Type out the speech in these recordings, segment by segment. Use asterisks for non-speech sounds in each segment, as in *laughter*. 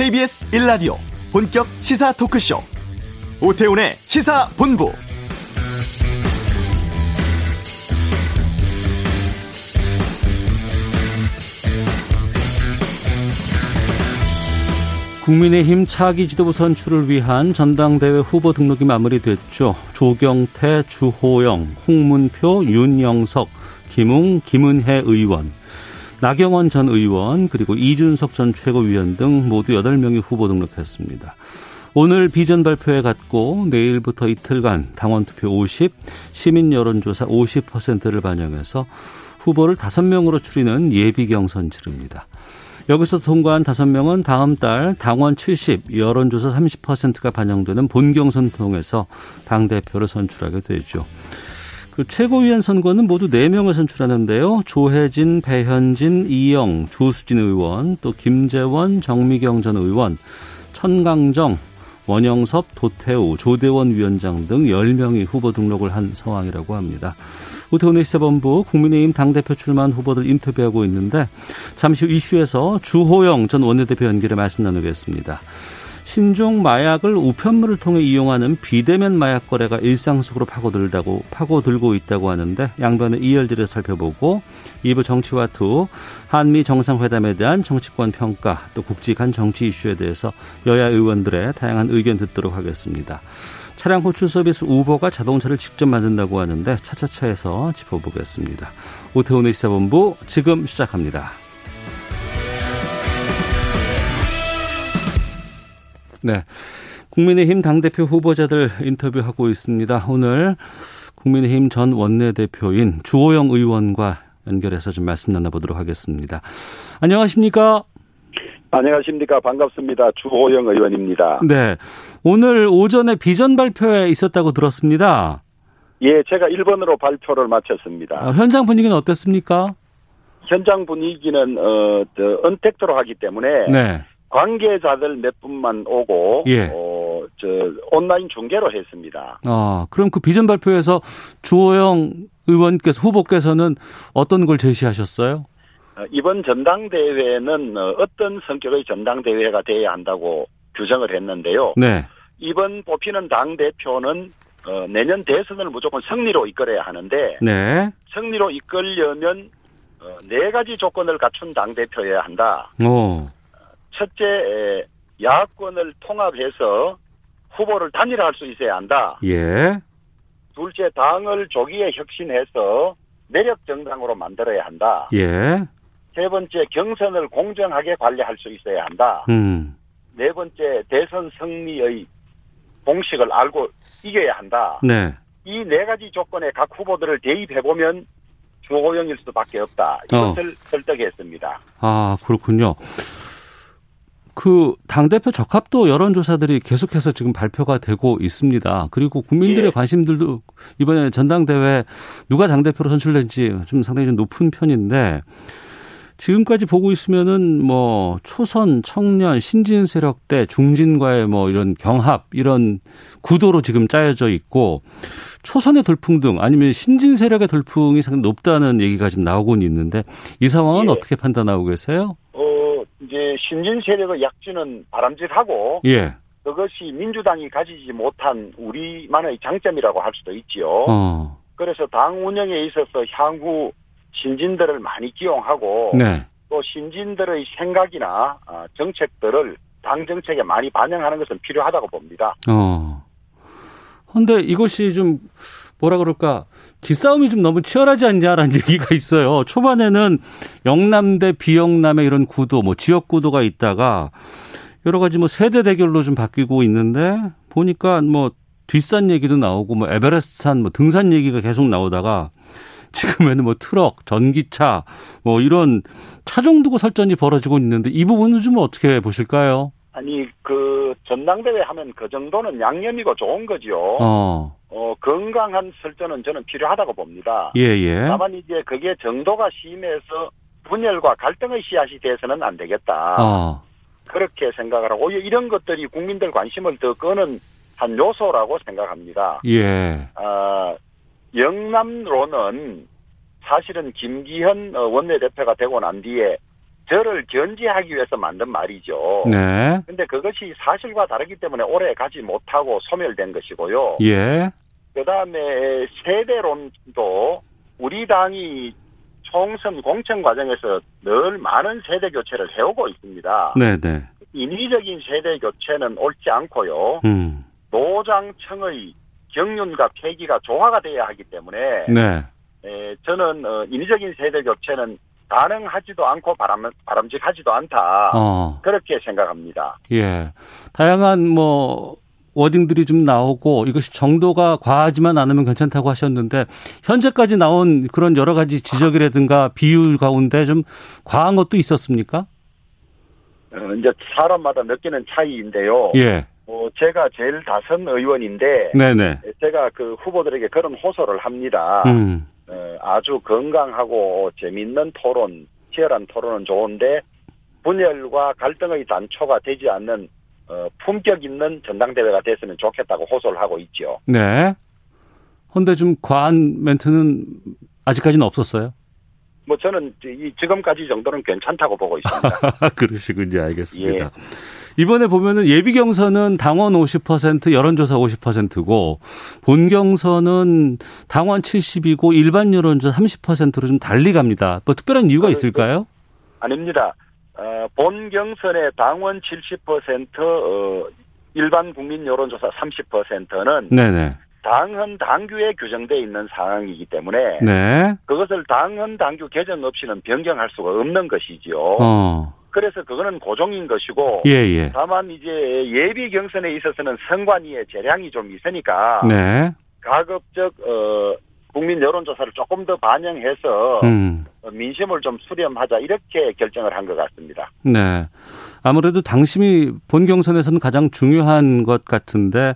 KBS 1라디오 본격 시사 토크쇼. 오태훈의 시사본부. 국민의힘 차기 지도부 선출을 위한 전당대회 후보 등록이 마무리됐죠. 조경태, 주호영, 홍문표, 윤영석, 김웅, 김은혜 의원, 나경원 전 의원, 그리고 이준석 전 최고위원 등 모두 8명이 후보 등록했습니다. 오늘 비전 발표에 갔고 내일부터 이틀간 당원 투표 50, 시민 여론조사 50%를 반영해서 후보를 5명으로 추리는 예비 경선 치릅니다. 여기서 통과한 5명은 다음 달 당원 70, 여론조사 30%가 반영되는 본경선 통해서 당대표를 선출하게 되죠. 그 최고위원 선거는 모두 4명을 선출하는데요. 조혜진, 배현진, 이영, 조수진 의원, 또 김재원, 정미경 전 의원, 천강정, 원영섭, 도태우, 조대원 위원장 등 10명이 후보 등록을 한 상황이라고 합니다. 오태훈의 시사본부 국민의힘 당대표 출마한 후보들 인터뷰하고 있는데 잠시 후 이슈에서 주호영 전 원내대표 연결해 말씀 나누겠습니다. 신종 마약을 우편물을 통해 이용하는 비대면 마약 거래가 일상 속으로 파고들다고 파고들고 있다고 하는데 양변의 이열지를 살펴보고 2부 정치와 투 한미 정상회담에 대한 정치권 평가 또 굵직한 정치 이슈에 대해서 여야 의원들의 다양한 의견 듣도록 하겠습니다. 차량 호출 서비스 우버가 자동차를 직접 만든다고 하는데 차차차에서 짚어보겠습니다. 오태훈의 시사본부 지금 시작합니다. 네. 국민의힘 당대표 후보자들 인터뷰하고 있습니다. 오늘 국민의힘 전 원내대표인 주호영 의원과 연결해서 좀 말씀 나눠보도록 하겠습니다. 안녕하십니까? 안녕하십니까. 반갑습니다. 주호영 의원입니다. 네. 오늘 오전에 비전 발표에 있었다고 들었습니다. 예, 제가 1번으로 발표를 마쳤습니다. 어, 현장 분위기는 어땠습니까? 현장 분위기는, 어, 저, 언택트로 하기 때문에. 네. 관계자들 몇 분만 오고 예. 어, 저 온라인 중계로 했습니다. 아, 그럼 그 비전 발표에서 주호영 의원께서 후보께서는 어떤 걸 제시하셨어요? 어, 이번 전당대회는 어, 어떤 성격의 전당대회가 돼야 한다고 규정을 했는데요. 네. 이번 뽑히는 당 대표는 어, 내년 대선을 무조건 승리로 이끌어야 하는데 네. 승리로 이끌려면 어, 네 가지 조건을 갖춘 당 대표여야 한다. 오. 첫째 야권을 통합해서 후보를 단일화할 수 있어야 한다. 예. 둘째 당을 조기에 혁신해서 매력 정당으로 만들어야 한다. 예. 세 번째 경선을 공정하게 관리할 수 있어야 한다. 음. 네 번째 대선 승리의 공식을 알고 이겨야 한다. 네. 이 네 가지 조건에 각 후보들을 대입해 보면 주호영일 수밖에 없다. 이것을 어. 설득했습니다. 아 그렇군요. 그 당대표 적합도 여론조사들이 계속해서 지금 발표가 되고 있습니다. 그리고 국민들의 예. 관심들도 이번에 전당대회 누가 당대표로 선출된지 좀 상당히 좀 높은 편인데 지금까지 보고 있으면은 뭐 초선, 청년, 신진 세력대, 중진과의 뭐 이런 경합 이런 구도로 지금 짜여져 있고 초선의 돌풍 등 아니면 신진 세력의 돌풍이 상당히 높다는 얘기가 지금 나오곤 있는데 이 상황은 예. 어떻게 판단하고 계세요? 이제 신진 세력의 약진은 바람직하고 예. 그것이 민주당이 가지지 못한 우리만의 장점이라고 할 수도 있지요. 어. 그래서 당 운영에 있어서 향후 신진들을 많이 기용하고 네. 또 신진들의 생각이나 아, 정책들을 당 정책에 많이 반영하는 것은 필요하다고 봅니다. 어. 근데 이것이 좀 뭐라 그럴까 기싸움이 좀 너무 치열하지 않냐라는 *laughs* 얘기가 있어요. 초반에는 영남 대 비영남의 이런 구도, 뭐 지역 구도가 있다가 여러 가지 뭐 세대 대결로 좀 바뀌고 있는데 보니까 뭐 뒷산 얘기도 나오고 뭐 에베레스트산 뭐 등산 얘기가 계속 나오다가 *laughs* 지금에는 뭐 트럭, 전기차 뭐 이런 차종 두고 설전이 벌어지고 있는데 이 부분은 좀 어떻게 보실까요? 아니 그 전당대회 하면 그 정도는 양념이고 좋은 거죠. 어. 어, 건강한 설전은 저는 필요하다고 봅니다. 예, 예. 다만 이제 그게 정도가 심해서 분열과 갈등의 씨앗이 돼서는 안 되겠다. 어. 그렇게 생각을 하고, 오히려 이런 것들이 국민들 관심을 더 끄는 한 요소라고 생각합니다. 예. 아, 영남로는 사실은 김기현 어, 원내대표가 되고 난 뒤에 저를 견제하기 위해서 만든 말이죠. 네. 근데 그것이 사실과 다르기 때문에 오래 가지 못하고 소멸된 것이고요. 예. 그 다음에 세대론도 우리 당이 총선 공천 과정에서 늘 많은 세대 교체를 해오고 있습니다. 네네. 인위적인 세대 교체는 옳지 않고요. 음. 노장청의 경륜과 폐기가 조화가 돼야 하기 때문에 네. 에, 저는 어, 인위적인 세대 교체는 가능하지도 않고 바람, 바람직하지도 않다. 어. 그렇게 생각합니다. 예. 다양한 뭐 워딩들이 좀 나오고 이것이 정도가 과하지만 않으면 괜찮다고 하셨는데 현재까지 나온 그런 여러 가지 지적이라든가 비유 가운데 좀 과한 것도 있었습니까? 어, 이제 사람마다 느끼는 차이인데요. 예. 어, 제가 제일 다선 의원인데 네네. 제가 그 후보들에게 그런 호소를 합니다. 음. 어, 아주 건강하고 재밌는 토론, 치열한 토론은 좋은데 분열과 갈등의 단초가 되지 않는 어, 품격 있는 전당대회가 됐으면 좋겠다고 호소를 하고 있죠. 네. 근데 좀 과한 멘트는 아직까지는 없었어요. 뭐 저는 이 지금까지 정도는 괜찮다고 보고 있습니다. *laughs* 그러시군요. 알겠습니다. 이번에 보면은 예비 경선은 당원 50%, 여론조사 50%고 본 경선은 당원 70이고 일반 여론조사 30%로 좀 달리 갑니다. 뭐 특별한 이유가 있을까요? 아닙니다. 어, 본 경선의 당원 70%, 어, 일반 국민 여론조사 30%는 네네. 당헌 당규에 규정돼 있는 상황이기 때문에 네. 그것을 당헌 당규 개정 없이는 변경할 수가 없는 것이지요. 어. 그래서 그거는 고정인 것이고 예, 예. 다만 이제 예비 경선에 있어서는 선관위의 재량이 좀 있으니까 네. 가급적 어 국민 여론조사를 조금 더 반영해서 음. 민심을 좀 수렴하자 이렇게 결정을 한 것 같습니다. 네. 아무래도 당심이 본 경선에서는 가장 중요한 것 같은데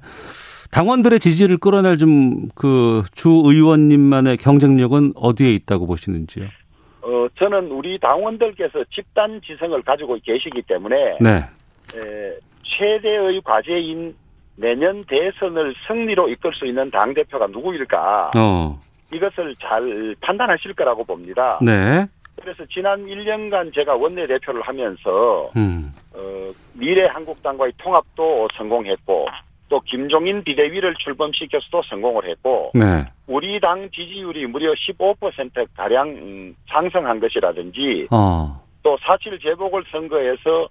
당원들의 지지를 끌어낼 좀 그 주 의원님만의 경쟁력은 어디에 있다고 보시는지요? 어 저는 우리 당원들께서 집단 지성을 가지고 계시기 때문에 네. 에, 최대의 과제인 내년 대선을 승리로 이끌 수 있는 당 대표가 누구일까 어. 이것을 잘 판단하실 거라고 봅니다. 네. 그래서 지난 1년간 제가 원내 대표를 하면서 음. 어, 미래 한국당과의 통합도 성공했고 또 김종인 비대위를 출범시켜서도 성공을 했고 네. 우리 당 지지율이 무려 15% 가량 음, 상승한 것이라든지 어. 또4.7 재보궐 선거에서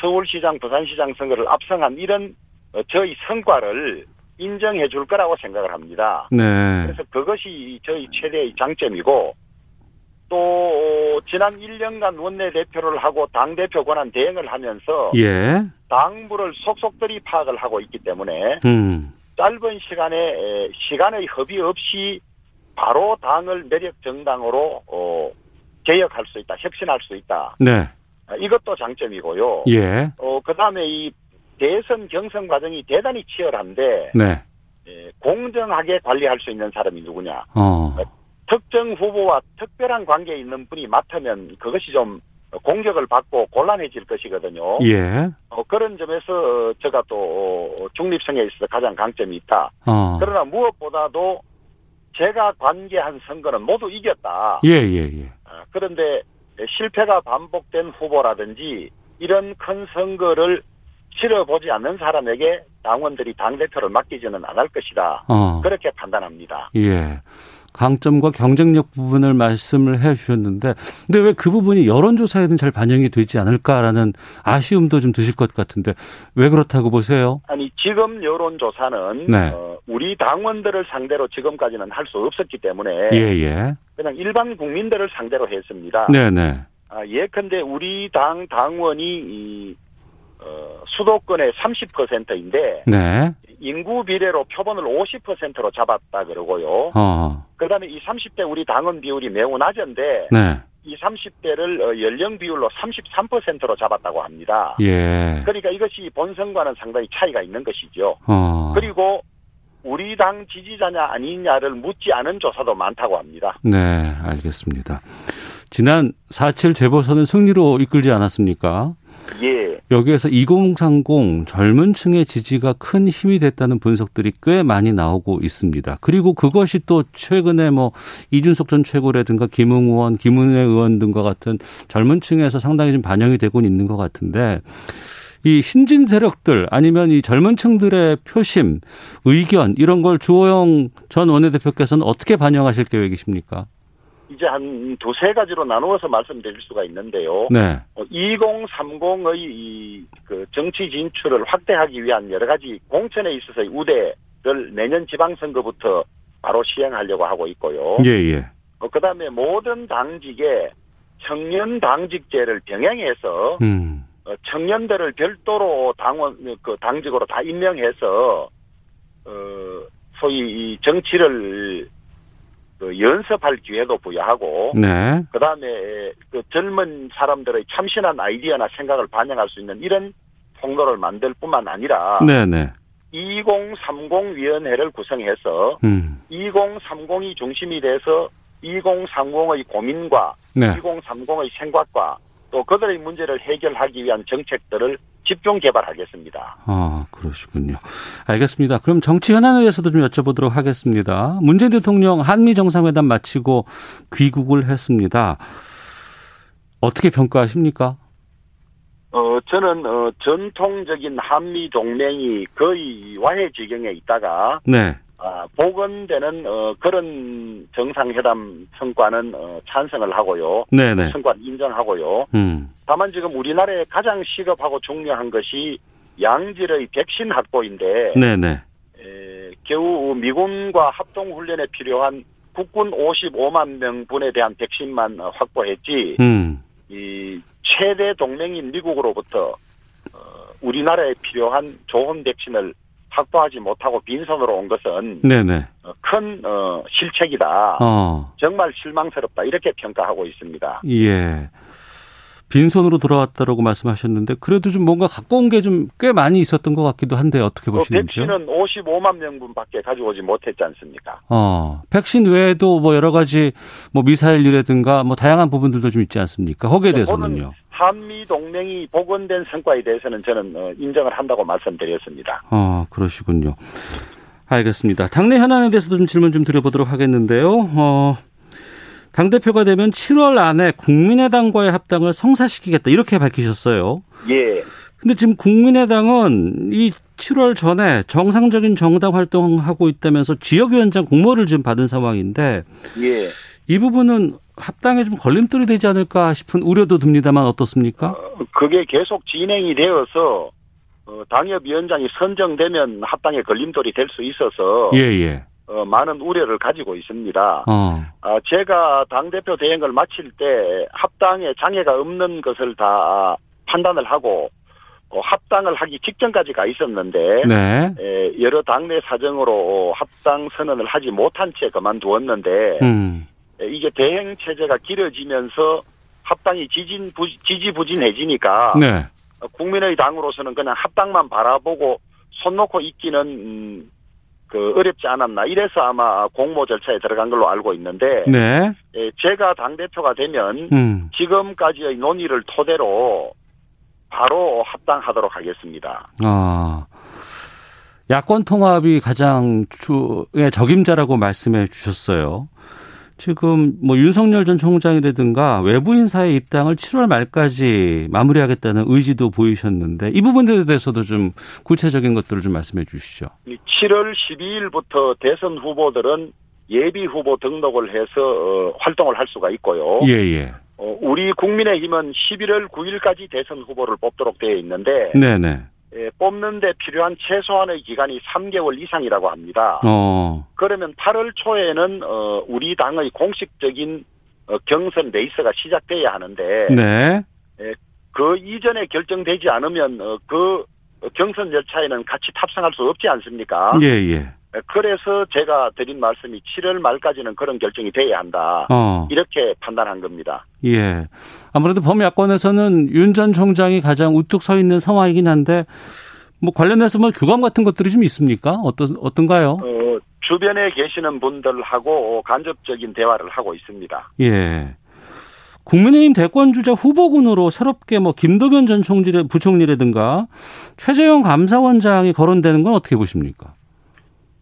서울시장, 부산시장 선거를 압승한 이런 어, 저희 성과를 인정해 줄 거라고 생각을 합니다. 네. 그래서 그것이 저희 최대의 장점이고 또 어, 지난 1년간 원내대표를 하고 당대표 권한 대행을 하면서 예. 당부를 속속들이 파악을 하고 있기 때문에 음. 짧은 시간에 에, 시간의 허비 없이 바로 당을 매력 정당으로 어, 개혁할 수 있다, 혁신할 수 있다. 네. 아, 이것도 장점이고요. 예. 어, 그 다음에 이 대선 경선 과정이 대단히 치열한데, 네. 에, 공정하게 관리할 수 있는 사람이 누구냐. 어. 특정 후보와 특별한 관계에 있는 분이 맡으면 그것이 좀 공격을 받고 곤란해질 것이거든요. 예. 어, 그런 점에서 제가 또 중립성에 있어서 가장 강점이 있다. 어. 그러나 무엇보다도 제가 관계한 선거는 모두 이겼다. 예, 예, 예. 아, 그런데 실패가 반복된 후보라든지 이런 큰 선거를 치러보지 않는 사람에게 당원들이 당대표를 맡기지는 않을 것이다. 어. 그렇게 판단합니다. 예. 강점과 경쟁력 부분을 말씀을 해 주셨는데, 근데 왜 그 부분이 여론조사에는 잘 반영이 되지 않을까라는 아쉬움도 좀 드실 것 같은데, 왜 그렇다고 보세요? 아니 지금 여론조사는 네. 어, 우리 당원들을 상대로 지금까지는 할 수 없었기 때문에 예, 예. 그냥 일반 국민들을 상대로 했습니다. 네네. 아, 예컨대 우리 당 당원이 이, 어, 수도권의 30%인데 네. 인구 비례로 표본을 50%로 잡았다 그러고요. 어. 그다음에 이 30대 우리 당원 비율이 매우 낮은데 네. 이 30대를 어, 연령 비율로 33%로 잡았다고 합니다. 예. 그러니까 이것이 본선과는 상당히 차이가 있는 것이죠. 어. 그리고 우리 당 지지자냐 아니냐를 묻지 않은 조사도 많다고 합니다. 네, 알겠습니다. 지난 4.7 재보선은 승리로 이끌지 않았습니까? 예. 여기에서 2030 젊은 층의 지지가 큰 힘이 됐다는 분석들이 꽤 많이 나오고 있습니다. 그리고 그것이 또 최근에 뭐 이준석 전 최고라든가 김웅 의원, 김은혜 의원 등과 같은 젊은 층에서 상당히 좀 반영이 되고 있는 것 같은데 이 신진 세력들 아니면 이 젊은 층들의 표심, 의견 이런 걸 주호영 전 원내대표께서는 어떻게 반영하실 계획이십니까? 이제 한 두세 가지로 나누어서 말씀드릴 수가 있는데요. 네. 2030의 어, 그 정치 진출을 확대하기 위한 여러 가지 공천에 있어서의 우대를 내년 지방선거부터 바로 시행하려고 하고 있고요. 예, 예. 어, 그 다음에 모든 당직에 청년 당직제를 병행해서 음. 어, 청년들을 별도로 당원 그 당직으로 다 임명해서 어 소위 이 정치를 그 연습할 기회도 부여하고 네. 그다음에 그 젊은 사람들의 참신한 아이디어나 생각을 반영할 수 있는 이런 통로를 만들 뿐만 아니라 네, 네. 2030 위원회를 구성해서 음. 2030이 중심이 돼서 2030의 고민과 네. 2030의 생각과 또 그들의 문제를 해결하기 위한 정책들을 집중 개발하겠습니다. 아, 그러시군요. 알겠습니다. 그럼 정치 현안에 대해서도 좀 여쭤보도록 하겠습니다. 문재인 대통령 한미 정상회담 마치고 귀국을 했습니다. 어떻게 평가하십니까? 어, 저는, 어, 전통적인 한미 동맹이 거의 와해 지경에 있다가, 네. 아, 복원되는, 어, 그런 정상회담 성과는, 어, 찬성을 하고요. 네네. 성과는 인정하고요. 음. 다만 지금 우리나라에 가장 시급하고 중요한 것이 양질의 백신 확보인데, 네네. 에, 겨우 미군과 합동훈련에 필요한 국군 55만 명분에 대한 백신만 어, 확보했지, 음. 이 최대 동맹인 미국으로부터 어, 우리나라에 필요한 좋은 백신을 확보하지 못하고 빈손으로 온 것은 네네. 어, 큰 어, 실책이다. 어. 정말 실망스럽다. 이렇게 평가하고 있습니다. 예. 빈손으로 돌아왔다라고 말씀하셨는데 그래도 좀 뭔가 갖고 온 게 좀 꽤 많이 있었던 것 같기도 한데 어떻게 그 보시는지요? 백신은 55만 명분밖에 가지고 오지 못했지 않습니까? 어, 백신 외에도 뭐 여러 가지 뭐 미사일이라든가 뭐 다양한 부분들도 좀 있지 않습니까? 거기에 대해서는요. 저는 한미 동맹이 복원된 성과에 대해서는 저는 어, 인정을 한다고 말씀드렸습니다. 어, 그러시군요. 알겠습니다. 당내 현안에 대해서도 좀 질문 좀 드려보도록 하겠는데요. 어, 당대표가 되면 7월 안에 국민의당과의 합당을 성사시키겠다. 이렇게 밝히셨어요. 예. 근데 지금 국민의당은 이 7월 전에 정상적인 정당 활동하고 있다면서 지역위원장 공모를 지금 받은 상황인데 예. 이 부분은 합당에 좀 걸림돌이 되지 않을까 싶은 우려도 듭니다만 어떻습니까? 어, 그게 계속 진행이 되어서 어, 당협위원장이 선정되면 합당에 걸림돌이 될 수 있어서 예, 예. 어, 많은 우려를 가지고 있습니다. 어. 아, 제가 당대표 대행을 마칠 때 합당에 장애가 없는 것을 다 판단을 하고 어, 합당을 하기 직전까지 가 있었는데 네. 에, 여러 당내 사정으로 합당 선언을 하지 못한 채 그만두었는데 음. 에, 이게 대행 체제가 길어지면서 합당이 지진 부, 지지부진해지니까 네. 어, 국민의 당으로서는 그냥 합당만 바라보고 손 놓고 있기는 음, 그 어렵지 않았나 이래서 아마 공모 절차에 들어간 걸로 알고 있는데 네. 에, 제가 당 대표가 되면 음. 지금까지의 논의를 토대로 바로 합당하도록 하겠습니다. 아. 야권 통합이 가장 주의 적임자라고 말씀해 주셨어요. 지금 뭐 윤석열 전 총장이라든가 외부 인사의 입당을 7월 말까지 마무리하겠다는 의지도 보이셨는데 이 부분에 대해서도 좀 구체적인 것들을 좀 말씀해 주시죠. 7월 12일부터 대선 후보들은 예비 후보 등록을 해서 어, 활동을 할 수가 있고요. 예, 예. 어, 우리 국민의힘은 11월 9일까지 대선 후보를 뽑도록 되어 있는데 네, 네. 예, 뽑는데 필요한 최소한의 기간이 3개월 이상이라고 합니다. 어. 그러면 8월 초에는 어, 우리 당의 공식적인 어, 경선 레이스가 시작돼야 하는데 네. 그 이전에 결정되지 않으면 어, 그 경선 절차에는 같이 탑승할 수 없지 않습니까? 예, 예. 그래서 제가 드린 말씀이 7월 말까지는 그런 결정이 돼야 한다. 어. 이렇게 판단한 겁니다. 예. 아무래도 범야권에서는 윤 전 총장이 가장 우뚝 서 있는 상황이긴 한데 뭐 관련해서 뭐 교감 같은 것들이 좀 있습니까? 어떤 어떤가요? 어, 주변에 계시는 분들하고 간접적인 대화를 하고 있습니다. 예. 국민의힘 대권 주자 후보군으로 새롭게 뭐 김도겸 전 총리, 부총리라든가 최재형 감사원장이 거론되는 건 어떻게 보십니까?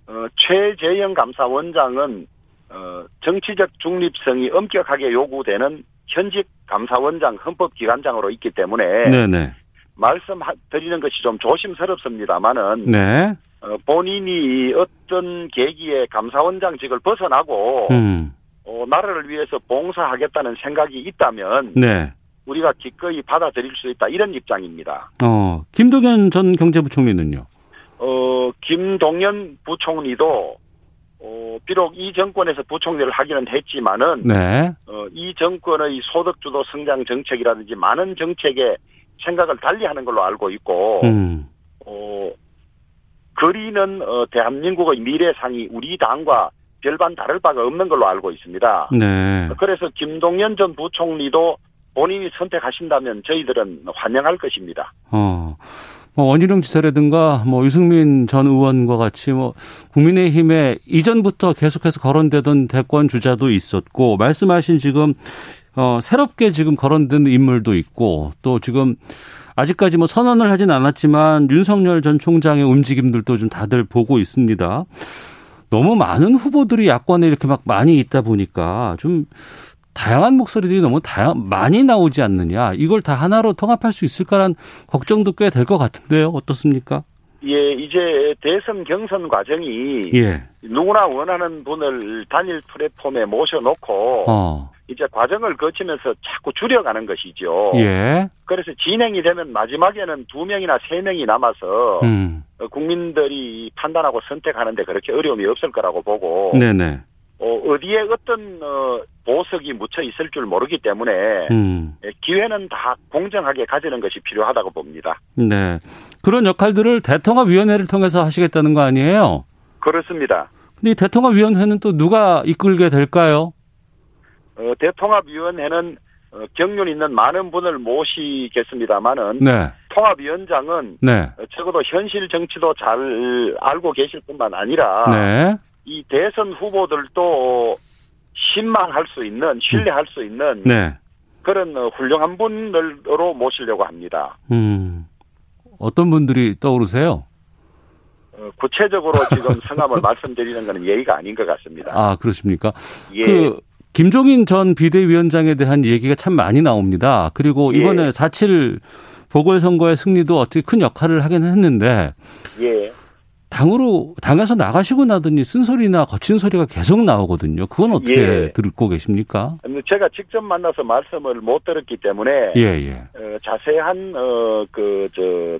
어, 최재형 감사원장은 어, 정치적 중립성이 엄격하게 요구되는 현직 감사원장 헌법기관장으로 있기 때문에 네네. 말씀드리는 것이 좀 조심스럽습니다만은 네. 어, 본인이 어떤 계기에 감사원장직을 벗어나고 음. 어, 나라를 위해서 봉사하겠다는 생각이 있다면 네. 우리가 기꺼이 받아들일 수 있다 이런 입장입니다. 어, 김도겸 전 경제부총리는요? 어, 김동연 부총리도 어, 비록 이 정권에서 부총리를 하기는 했지만은 네. 어, 이 정권의 소득 주도 성장 정책이라든지 많은 정책에 생각을 달리하는 걸로 알고 있고 음. 어, 그리는 어, 대한민국의 미래상이 우리 당과 별반 다를 바가 없는 걸로 알고 있습니다. 네. 그래서 김동연 전 부총리도 본인이 선택하신다면 저희들은 환영할 것입니다. 어. 뭐 원희룡 지사라든가 뭐 유승민 전 의원과 같이 뭐 국민의힘에 이전부터 계속해서 거론되던 대권 주자도 있었고 말씀하신 지금 어 새롭게 지금 거론된 인물도 있고 또 지금 아직까지 뭐 선언을 하진 않았지만 윤석열 전 총장의 움직임들도 좀 다들 보고 있습니다. 너무 많은 후보들이 야권에 이렇게 막 많이 있다 보니까 좀 다양한 목소리들이 너무 다양 많이 나오지 않느냐 이걸 다 하나로 통합할 수 있을까란 걱정도 꽤 될 것 같은데요 어떻습니까? 예, 이제 대선 경선 과정이 예. 누구나 원하는 분을 단일 플랫폼에 모셔놓고 어. 이제 과정을 거치면서 자꾸 줄여가는 것이죠. 예. 그래서 진행이 되면 마지막에는 두 명이나 세 명이 남아서 음. 어, 국민들이 판단하고 선택하는데 그렇게 어려움이 없을 거라고 보고 네네. 어, 어디에 어떤 어, 보석이 묻혀 있을 줄 모르기 때문에 음. 예, 기회는 다 공정하게 가지는 것이 필요하다고 봅니다. 네. 그런 역할들을 대통합위원회를 통해서 하시겠다는 거 아니에요? 그렇습니다. 근데 이 대통합위원회는 또 누가 이끌게 될까요? 어, 대통합위원회는 어, 경륜 있는 많은 분을 모시겠습니다만은 네. 통합위원장은 네. 어, 적어도 현실 정치도 잘 알고 계실 뿐만 아니라 네. 이 대선 후보들도 신망할 수 있는 신뢰할 수 있는 네. 그런 어, 훌륭한 분들로 모시려고 합니다. 음. 어떤 분들이 떠오르세요? 어, 구체적으로 지금 *laughs* 성함을 말씀드리는 것은 예의가 아닌 것 같습니다. 아, 그렇습니까? 예. 그 김종인 전 비대위원장에 대한 얘기가 참 많이 나옵니다. 그리고 이번에 예. 4.7 보궐선거의 승리도 어떻게 큰 역할을 하긴 했는데 예. 당으로 당에서 나가시고 나더니 쓴소리나 거친 소리가 계속 나오거든요. 그건 어떻게 예. 듣고 계십니까? 제가 직접 만나서 말씀을 못 들었기 때문에 예, 예. 어, 자세한 어, 어그저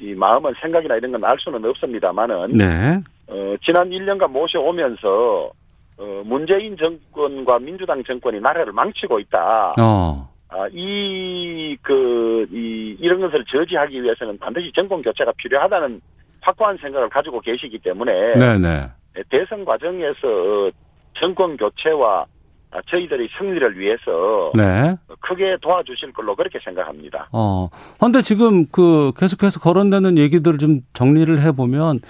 이 마음은 생각이나 이런 건 알 수는 없습니다만은 네. 어, 지난 1년간 모셔오면서 어, 문재인 정권과 민주당 정권이 나라를 망치고 있다. 어. 아, 이, 그, 이, 이런 것을 저지하기 위해서는 반드시 정권 교체가 필요하다는 확고한 생각을 가지고 계시기 때문에 네, 네. 대선 과정에서 정권 교체와 아, 저희들의 승리를 위해서 네. 크게 도와주실 걸로 그렇게 생각합니다. 어. 근데 지금 그 계속해서 거론되는 얘기들을 좀 정리를 해 보면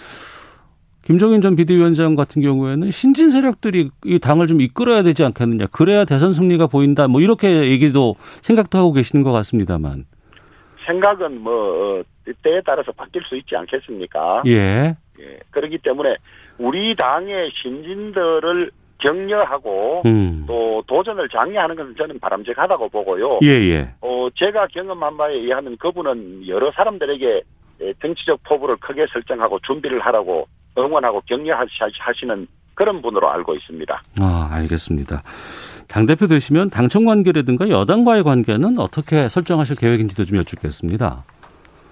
김종인 전 비대위원장 같은 경우에는 신진 세력들이 이 당을 좀 이끌어야 되지 않겠느냐. 그래야 대선 승리가 보인다. 뭐 이렇게 얘기도 생각도 하고 계시는 것 같습니다만. 생각은 뭐 어, 때에 따라서 바뀔 수 있지 않겠습니까? 예. 예, 그렇기 때문에 우리 당의 신진들을 격려하고 음. 또 도전을 장려하는 것은 저는 바람직하다고 보고요. 예, 예. 어, 제가 경험한 바에 의하면 그분은 여러 사람들에게 예, 정치적 포부를 크게 설정하고 준비를 하라고 응원하고 격려하시는 그런 분으로 알고 있습니다. 아, 알겠습니다. 당대표 되시면 당청 관계라든가 여당과의 관계는 어떻게 설정하실 계획인지도 좀 여쭙겠습니다.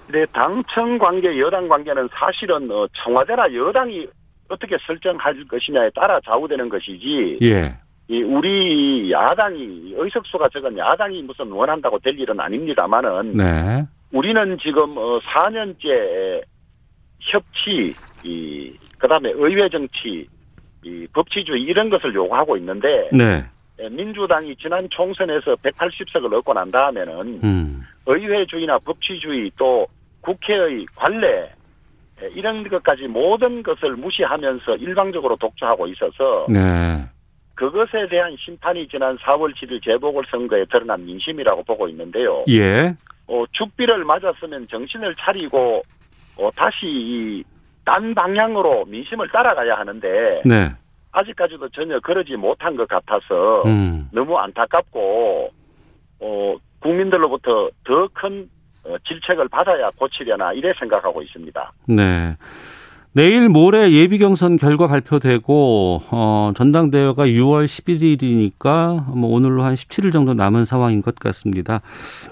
근데 당청 관계, 여당 관계는 사실은 어, 청와대나 여당이 어떻게 설정할 것이냐에 따라 좌우되는 것이지 예. 이 우리 야당이 의석수가 적은 야당이 무슨 원한다고 될 일은 아닙니다만은 네. 우리는 지금 어 4년째 협치 이 그다음에 의회 정치 이 법치주의 이런 것을 요구하고 있는데 네. 예, 민주당이 지난 총선에서 180석을 얻고 난 다음에는 음. 의회주의나 법치주의 또 국회의 관례 예, 이런 것까지 모든 것을 무시하면서 일방적으로 독주하고 있어서 네. 그것에 대한 심판이 지난 4월 7일 재보궐선거에 드러난 민심이라고 보고 있는데요. 예. 어, 죽비를 맞았으면 정신을 차리고 어, 다시 딴 방향으로 민심을 따라가야 하는데 네. 아직까지도 전혀 그러지 못한 것 같아서 음. 너무 안타깝고 어, 국민들로부터 더큰 어, 질책을 받아야 고치려나 이래 생각하고 있습니다. 네. 내일 모레 예비 경선 결과 발표되고 어 전당대회가 6월 11일이니까 뭐 오늘로 한 17일 정도 남은 상황인 것 같습니다.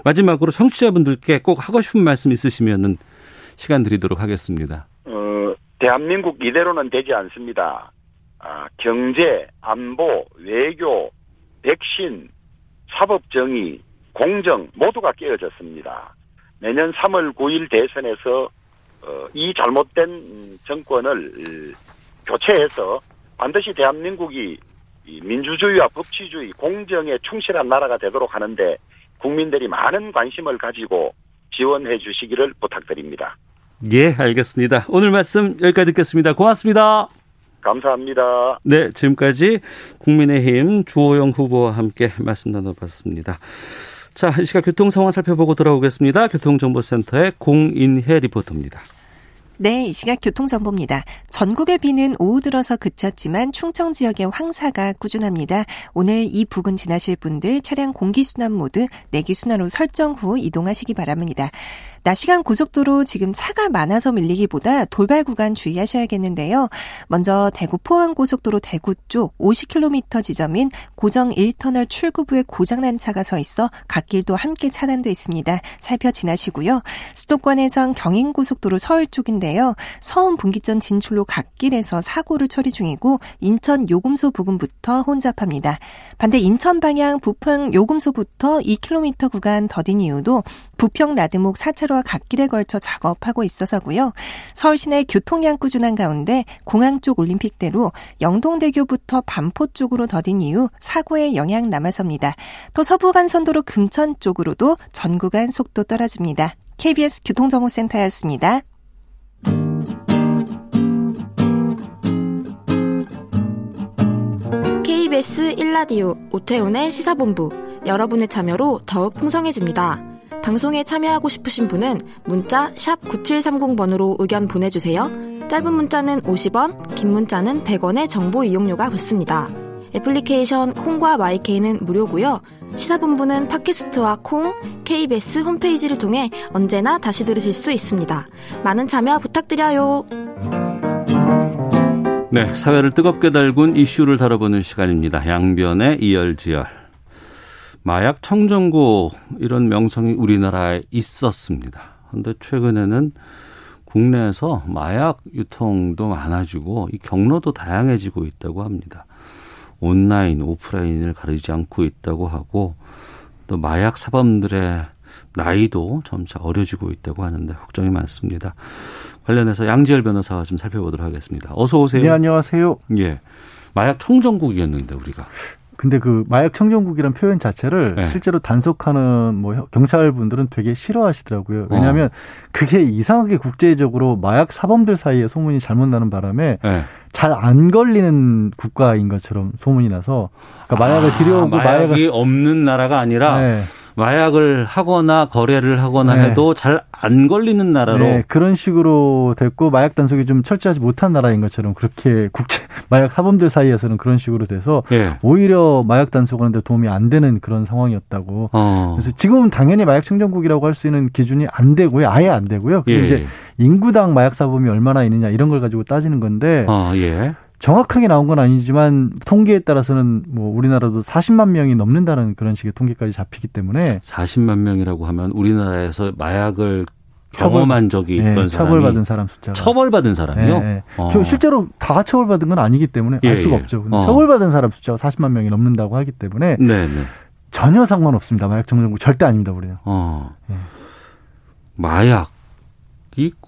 마지막으로 청취자분들께 꼭 하고 싶은 말씀 있으시면은 시간 드리도록 하겠습니다. 어, 대한민국 이대로는 되지 않습니다. 아, 경제, 안보, 외교, 백신, 사법정의, 공정 모두가 깨어졌습니다. 내년 3월 9일 대선에서 어, 이 잘못된 정권을 교체해서 반드시 대한민국이 민주주의와 법치주의, 공정에 충실한 나라가 되도록 하는데 국민들이 많은 관심을 가지고 지원해 주시기를 부탁드립니다. 예, 알겠습니다. 오늘 말씀 여기까지 듣겠습니다. 고맙습니다. 감사합니다. 네, 지금까지 국민의힘 주호영 후보와 함께 말씀 나눠봤습니다. 자, 이 시각 교통 상황 살펴보고 돌아오겠습니다. 교통정보센터의 공인혜 리포터입니다. 네, 이 시각 교통정보입니다. 전국의 비는 오후 들어서 그쳤지만 충청 지역의 황사가 꾸준합니다. 오늘 이 부근 지나실 분들 차량 공기순환 모드 내기순환으로 설정 후 이동하시기 바랍니다. 낮 시간 고속도로 지금 차가 많아서 밀리기보다 돌발 구간 주의하셔야겠는데요. 먼저 대구 포항 고속도로 대구 쪽 50km 지점인 고정 1터널 출구부에 고장난 차가 서 있어 갓길도 함께 차단돼 있습니다. 살펴 지나시고요. 수도권에선 경인 고속도로 서울 쪽인데요. 서운 분기점 진출로 갓길에서 사고를 처리 중이고 인천 요금소 부근부터 혼잡합니다. 반대 인천 방향 부평 요금소부터 2km 구간 더딘 이유도 부평 나드목 4차로 와 갓길에 걸쳐 작업하고 있어서고요. 서울 시내 교통량 꾸준한 가운데 공항 쪽 올림픽대로 영동대교부터 반포 쪽으로 더딘 이후 사고의 영향 남아섭니다. 또 서부간선도로 금천 쪽으로도 전 구간 속도 떨어집니다. KBS 교통정보센터였습니다. KBS 1라디오 오태훈의 시사본부 여러분의 참여로 더욱 풍성해집니다. 방송에 참여하고 싶으신 분은 문자 9730번으로 의견 보내주세요. 짧은 문자는 50원, 긴 문자는 100원의 정보 이용료가 붙습니다. 애플리케이션 콩과 마이케이는 무료고요. 시사본부는 팟캐스트와 콩, KBS 홈페이지를 통해 언제나 다시 들으실 수 있습니다. 많은 참여 부탁드려요. 네, 사회를 뜨겁게 달군 이슈를 다뤄보는 시간입니다. 양변의 이열지열. 마약 청정구 이런 명성이 우리나라에 있었습니다. 그런데 최근에는 국내에서 마약 유통도 많아지고 이 경로도 다양해지고 있다고 합니다. 온라인, 오프라인을 가리지 않고 있다고 하고 또 마약 사범들의 나이도 점차 어려지고 있다고 하는데 걱정이 많습니다. 관련해서 양지열 변호사와 좀 살펴보도록 하겠습니다. 어서 오세요. 네, 안녕하세요. 예. 마약 청정국이었는데 우리가. 근데 그 마약 청정국이란 표현 자체를 네. 실제로 단속하는 뭐 경찰 분들은 되게 싫어하시더라고요. 왜냐하면 어. 그게 이상하게 국제적으로 마약 사범들 사이에 소문이 잘못 나는 바람에 예. 잘안 걸리는 국가인 것처럼 소문이 나서 그러니까 마약을 아, 들여오고 마약이 마약을 없는 나라가 아니라 네. 마약을 하거나 거래를 하거나 네. 해도 잘 안 걸리는 나라로 네, 그런 식으로 됐고 마약 단속이 좀 철저하지 못한 나라인 것처럼 그렇게 *laughs* 국제 마약 사범들 사이에서는 그런 식으로 돼서 예. 오히려 마약 단속하는데 도움이 안 되는 그런 상황이었다고. 어. 그래서 지금은 당연히 마약 청정국이라고 할 수 있는 기준이 안 되고요. 아예 안 되고요. 그게 예. 이제 인구당 마약 사범이 얼마나 있느냐 이런 걸 가지고 따지는 건데 어, 예. 정확하게 나온 건 아니지만 통계에 따라서는 뭐 우리나라도 40만 명이 넘는다는 그런 식의 통계까지 잡히기 때문에 40만 명이라고 하면 우리나라에서 마약을 경험한 적이 예, 있던 사람이 처벌받은 사람 숫자가 처벌받은 사람이요? 예, 예. 어. 그 실제로 다 처벌받은 건 아니기 때문에 알 예, 수가 예. 없죠. 근데 어. 처벌받은 사람 숫자가 40만 명이 넘는다고 하기 때문에 네, 네. 전혀 상관없습니다. 마약 청정국 절대 아닙니다, 우리는. 어. 예. 마약이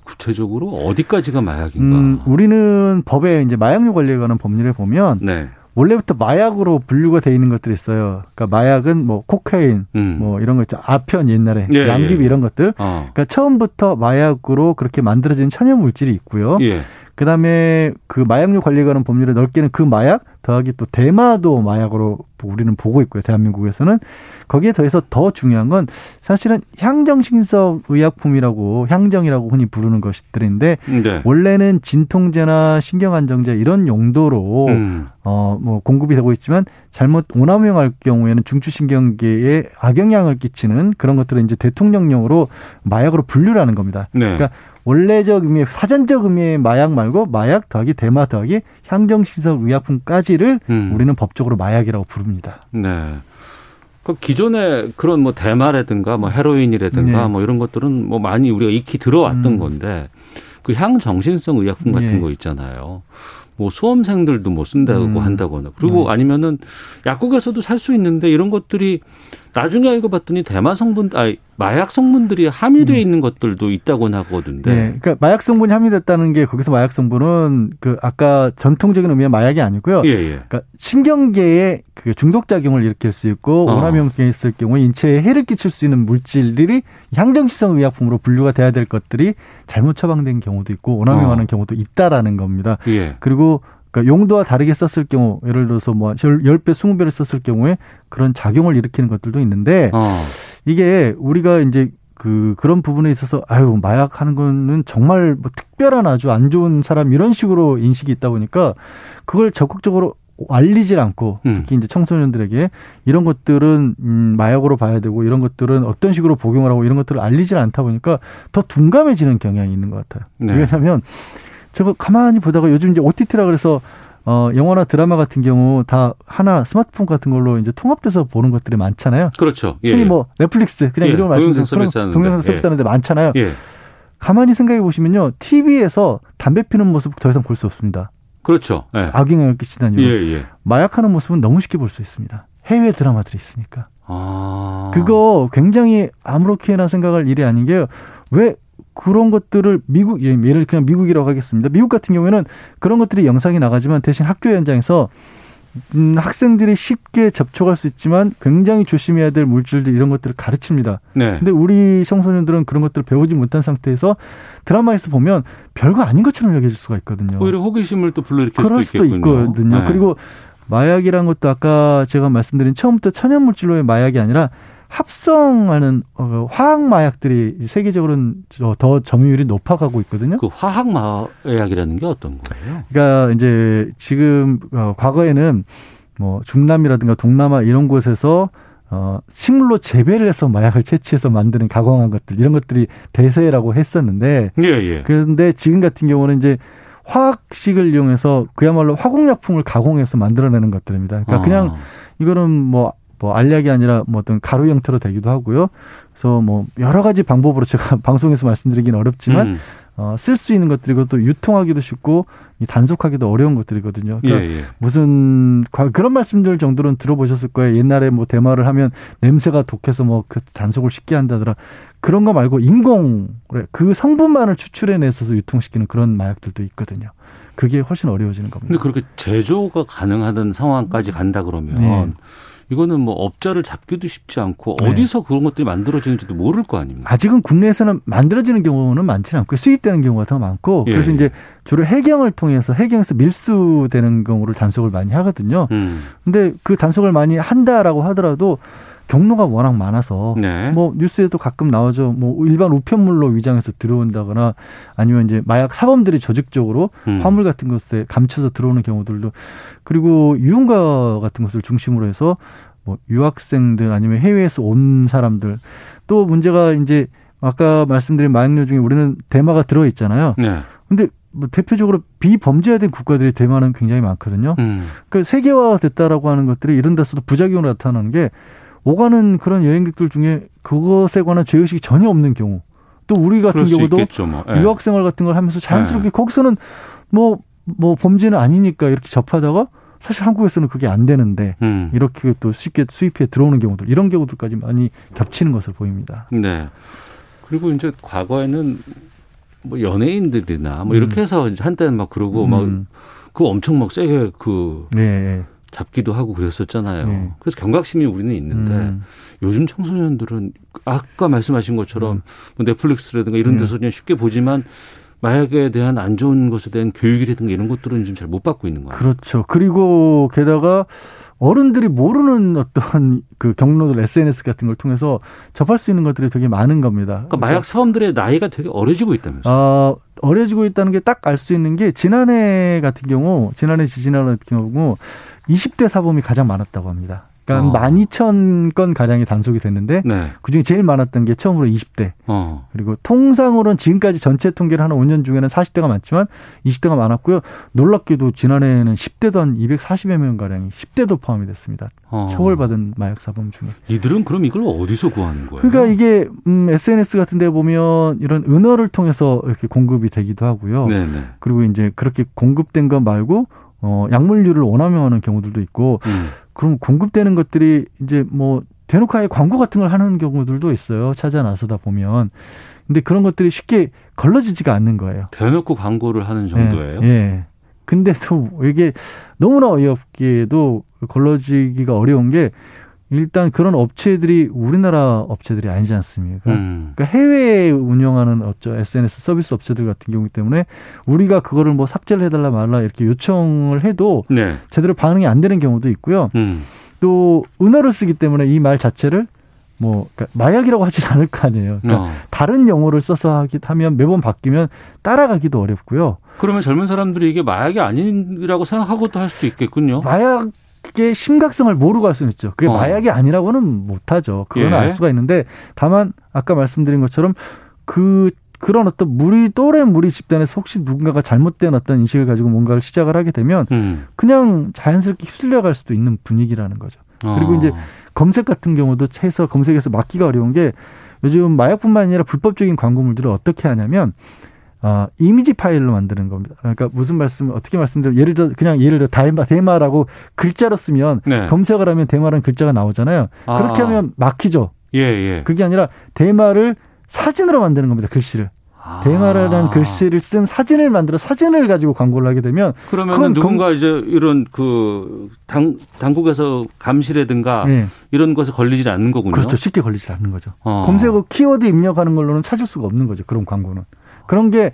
구체적으로 어디까지가 마약인가? 음, 우리는 법에 이제 마약류 관리에 관한 법률에 보면 네. 원래부터 마약으로 분류가 돼 있는 것들이 있어요. 그러니까 마약은 뭐 코카인, 음. 뭐 이런 거 있죠. 아편 옛날에 예, 양귀비 예. 이런 것들. 어. 그러니까 처음부터 마약으로 그렇게 만들어진 천연 물질이 있고요. 예. 그다음에 그 마약류 관리에 관한 법률에 넓게는 그 마약 더하기 또 대마도 마약으로 우리는 보고 있고요. 대한민국에서는 거기에 더해서 더 중요한 건 사실은 향정신성 의약품이라고 향정이라고 흔히 부르는 것들인데 네. 원래는 진통제나 신경안정제 이런 용도로 음. 어뭐 공급이 되고 있지만 잘못 오남용할 경우에는 중추신경계에 악영향을 끼치는 그런 것들을 이제 대통령령으로 마약으로 분류를 하는 겁니다. 네. 그러니까 원래적 의미, 사전적 의미의 마약 말고 마약 더하기 대마 더하기 향정신성 의약품까지를 음. 우리는 법적으로 마약이라고 부릅니다. 네. 그 기존에 그런 뭐 대마라든가 뭐 헤로인이라든가 네. 뭐 이런 것들은 뭐 많이 우리가 익히 들어왔던 음. 건데 그 향정신성 의약품 같은 네. 거 있잖아요. 뭐 수험생들도 뭐 쓴다고 음. 한다거나 그리고 네. 아니면은 약국에서도 살 수 있는데 이런 것들이 나중에 알고 봤더니 대마 성분, 아니 마약 성분들이 함유되어 음. 있는 것들도 있다고 하거든요. 네, 그러니까 마약 성분이 함유됐다는 게 거기서 마약 성분은 그 아까 전통적인 의미의 마약이 아니고요. 예, 예. 그러니까 신경계에 그 중독 작용을 일으킬 수 있고 어. 오남용증이 있을 경우에 인체에 해를 끼칠 수 있는 물질들이 향정시성 의약품으로 분류가 돼야 될 것들이 잘못 처방된 경우도 있고 오남용하는 어. 경우도 있다라는 겁니다. 예. 그리고 그러니까 용도와 다르게 썼을 경우 예를 들어서 뭐 10배, 20배를 썼을 경우에 그런 작용을 일으키는 것들도 있는데 어. 이게 우리가 이제 그 그런 부분에 있어서 아유 마약 하는 거는 정말 뭐 특별한 아주 안 좋은 사람 이런 식으로 인식이 있다 보니까 그걸 적극적으로 알리질 않고 음. 특히 이제 청소년들에게 이런 것들은 음 마약으로 봐야 되고 이런 것들은 어떤 식으로 복용을 하고 이런 것들을 알리질 않다 보니까 더 둔감해지는 경향이 있는 것 같아요. 네. 왜냐하면 저거 가만히 보다가 요즘 이제 OTT라 그래서 어, 영화나 드라마 같은 경우 다 하나 스마트폰 같은 걸로 이제 통합돼서 보는 것들이 많잖아요. 그렇죠. 예. 흔히 뭐 넷플릭스 그냥 예. 이런 말씀드리면 동영상 서비스 하는데 예. 많잖아요. 예. 가만히 생각해 보시면요. TV에서 담배 피는 모습 더 이상 볼 수 없습니다. 그렇죠. 예. 악영향을 끼치다니. 예, 예. 마약하는 모습은 너무 쉽게 볼 수 있습니다. 해외 드라마들이 있으니까. 아. 그거 굉장히 아무렇게나 생각할 일이 아닌 게요. 왜 그런 것들을 미국 예, 예를 그냥 미국이라고 하겠습니다. 미국 같은 경우에는 그런 것들이 영상이 나가지만 대신 학교 현장에서 음, 학생들이 쉽게 접촉할 수 있지만 굉장히 조심해야 될 물질들 이런 것들을 가르칩니다. 네. 근데 우리 청소년들은 그런 것들을 배우지 못한 상태에서 드라마에서 보면 별거 아닌 것처럼 여겨질 수가 있거든요. 오히려 호기심을 또 불러일으킬 그럴 수도, 수도 있거든요. 네. 그리고 마약이란 것도 아까 제가 말씀드린 처음부터 천연 물질로의 마약이 아니라 합성하는 어, 화학 마약들이 세계적으로는 더 점유율이 높아가고 있거든요. 그 화학 마약이라는 게 어떤 거예요? 그러니까 이제 지금 어, 과거에는 뭐 중남이라든가 동남아 이런 곳에서 어, 식물로 재배를 해서 마약을 채취해서 만드는 가공한 것들 이런 것들이 대세라고 했었는데, 예, 예. 그런데 지금 같은 경우는 이제 화학식을 이용해서 그야말로 화공약품을 가공해서 만들어내는 것들입니다. 그러니까 아. 그냥 이거는 뭐 뭐 알약이 아니라 뭐 어떤 가루 형태로 되기도 하고요. 그래서 뭐 여러 가지 방법으로 제가 *laughs* 방송에서 말씀드리기는 어렵지만 음. 어, 쓸 수 있는 것들이고 또 유통하기도 쉽고 단속하기도 어려운 것들이거든요. 그러니까 예, 예. 무슨 그런 말씀들 정도는 들어보셨을 거예요. 옛날에 뭐 대마를 하면 냄새가 독해서 뭐 그 단속을 쉽게 한다더라. 그런 거 말고 인공 그 성분만을 추출해내서 유통시키는 그런 마약들도 있거든요. 그게 훨씬 어려워지는 겁니다. 근데 그렇게 제조가 가능하던 상황까지 간다 그러면 네. 이거는 뭐 업자를 잡기도 쉽지 않고 네. 어디서 그런 것들이 만들어지는지도 모를 거 아닙니까? 아직은 국내에서는 만들어지는 경우는 많지는 않고 수입되는 경우가 더 많고 예, 그래서 예. 이제 주로 해경을 통해서 해경에서 밀수되는 경우를 단속을 많이 하거든요. 음. 근데 그 단속을 많이 한다라고 하더라도 경로가 워낙 많아서 네. 뭐 뉴스에도 가끔 나오죠. 뭐 일반 우편물로 위장해서 들어온다거나 아니면 이제 마약 사범들이 조직적으로 음. 화물 같은 것에 감춰서 들어오는 경우들도 그리고 유흥가 같은 것을 중심으로 해서 뭐 유학생들 아니면 해외에서 온 사람들 또 문제가 이제 아까 말씀드린 마약류 중에 우리는 대마가 들어 있잖아요. 네. 근데 뭐 대표적으로 비범죄화된 국가들이 대만은 굉장히 많거든요. 음. 그러니까 세계화 됐다라고 하는 것들이 이런 데서도 부작용으로 나타나는 게 오가는 그런 여행객들 중에 그것에 관한 죄의식이 전혀 없는 경우 또 우리 같은 경우도 뭐. 예. 유학생활 같은 걸 하면서 자연스럽게 예. 거기서는 뭐뭐 뭐 범죄는 아니니까 이렇게 접하다가 사실 한국에서는 그게 안 되는데 음. 이렇게 또 쉽게 수입해 들어오는 경우들 이런 경우들까지 많이 겹치는 것을 보입니다. 네. 그리고 이제 과거에는 뭐 연예인들이나 뭐 이렇게 음. 해서 한때는 막 그러고 음. 막그 엄청 막 세게 그 네. 잡기도 하고 그랬었잖아요. 네. 그래서 경각심이 우리는 있는데 음. 요즘 청소년들은 아까 말씀하신 것처럼 음. 뭐 넷플릭스라든가 이런 네. 데서 그냥 쉽게 보지만 마약에 대한 안 좋은 것에 대한 교육이라든가 이런 것들은 지금 잘 못 받고 있는 거예요. 그렇죠. 그리고 게다가 어른들이 모르는 어떤 그 경로들 SNS 같은 걸 통해서 접할 수 있는 것들이 되게 많은 겁니다. 그러니까 마약 사범들의 나이가 되게 어려지고 있다면서요? 어, 어려지고 있다는 게 딱 알 수 있는 게 지난해 같은 경우, 지난해 지지난해 같은 경우 20대 사범이 가장 많았다고 합니다. 그러니까 어. 12,000건 가량이 단속이 됐는데 네. 그중에 제일 많았던 게 처음으로 20대. 어. 그리고 통상으로는 지금까지 전체 통계를 하는 5년 중에는 40대가 많지만 20대가 많았고요. 놀랍게도 지난해에는 10대도 한 240여 명 가량이 10대도 포함이 됐습니다. 어. 처벌받은 마약 사범 중에. 이들은 그럼 이걸 어디서 구하는 거예요? 그러니까 이게 음 SNS 같은 데 보면 이런 은어를 통해서 이렇게 공급이 되기도 하고요. 네네. 네. 그리고 이제 그렇게 공급된 것 말고 어 약물류를 원하명하는 경우들도 있고 음. 그럼 공급되는 것들이 이제 뭐 대놓고 아예 광고 같은 걸 하는 경우들도 있어요. 찾아 나서다 보면. 근데 그런 것들이 쉽게 걸러지지가 않는 거예요. 대놓고 광고를 하는 정도예요? 예. 예. 근데도 이게 너무나 어이없게도 걸러지기가 어려운 게 일단 그런 업체들이 우리나라 업체들이 아니지 않습니까? 음. 그러니까 해외에 운영하는 어쩌 SNS 서비스 업체들 같은 경우 때문에 우리가 그거를 뭐 삭제를 해달라 말라 이렇게 요청을 해도 네. 제대로 반응이 안 되는 경우도 있고요. 음. 또 은어를 쓰기 때문에 이 말 자체를 뭐 그러니까 마약이라고 하진 않을 거 아니에요. 그러니까 어. 다른 용어를 써서 하기 하면 매번 바뀌면 따라가기도 어렵고요. 그러면 젊은 사람들이 이게 마약이 아니라고 생각하고 또 할 수도 있겠군요. 마약 의 심각성을 모르고 할 수는 있죠. 그게 어. 마약이 아니라고는 못하죠. 그거는 예. 알 수가 있는데 다만 아까 말씀드린 것처럼 그 그런 어떤 무리 또래 무리 집단에서 혹시 누군가가 잘못된 어떤 인식을 가지고 뭔가를 시작을 하게 되면 음. 그냥 자연스럽게 휩쓸려 갈 수도 있는 분위기라는 거죠. 어. 그리고 이제 검색 같은 경우도 해서 검색에서 막기가 어려운 게 요즘 마약뿐만 아니라 불법적인 광고물들을 어떻게 하냐면 어, 이미지 파일로 만드는 겁니다. 그러니까 무슨 말씀, 어떻게 말씀드리면, 예를 들어, 그냥 예를 들어, 대마, 대마라고 글자로 쓰면, 네. 검색을 하면 대마라는 글자가 나오잖아요. 아. 그렇게 하면 막히죠. 예, 예. 그게 아니라, 대마를 사진으로 만드는 겁니다, 글씨를. 아. 대마라는 글씨를 쓴 사진을 만들어 사진을 가지고 광고를 하게 되면 그러면 누군가 검... 이제 이런 그 당, 당국에서 감시라든가 네. 이런 것에 걸리지 않는 거군요. 그렇죠. 쉽게 걸리지 않는 거죠. 어. 검색어 키워드 입력하는 걸로는 찾을 수가 없는 거죠. 그런 광고는. 그런 게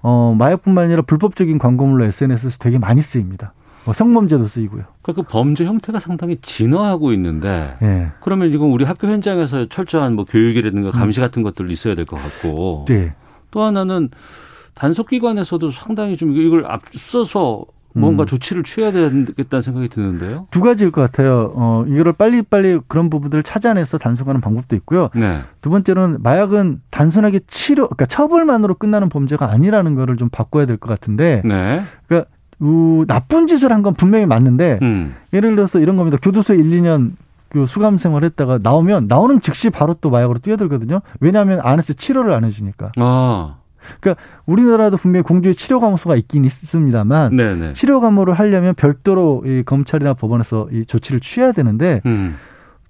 어, 마약뿐만 아니라 불법적인 광고물로 SNS에서 되게 많이 쓰입니다. 뭐 성범죄도 쓰이고요. 그러니까 그 범죄 형태가 상당히 진화하고 있는데 네. 그러면 이건 우리 학교 현장에서 철저한 뭐 교육이라든가 음. 감시 같은 것들도 있어야 될 것 같고 네. 또 하나는 단속기관에서도 상당히 좀 이걸 앞서서 뭔가 음. 조치를 취해야 되겠다는 생각이 드는데요. 두 가지일 것 같아요. 어, 이거를 빨리빨리 그런 부분들을 찾아내서 단속하는 방법도 있고요. 네. 두 번째로는 마약은 단순하게 치료, 그러니까 처벌만으로 끝나는 범죄가 아니라는 거를 좀 바꿔야 될 것 같은데. 네. 그러니까 우, 나쁜 짓을 한 건 분명히 맞는데 음. 예를 들어서 이런 겁니다. 교도소에 1, 2년 그 수감 생활 했다가 나오면 나오는 즉시 바로 또 마약으로 뛰어들거든요. 왜냐하면 안에서 치료를 안 해주니까. 아. 그러니까 우리나라도 분명히 공주의 치료 감호소가 있긴 있습니다만 네네. 치료 감호를 하려면 별도로 이 검찰이나 법원에서 이 조치를 취해야 되는데 음.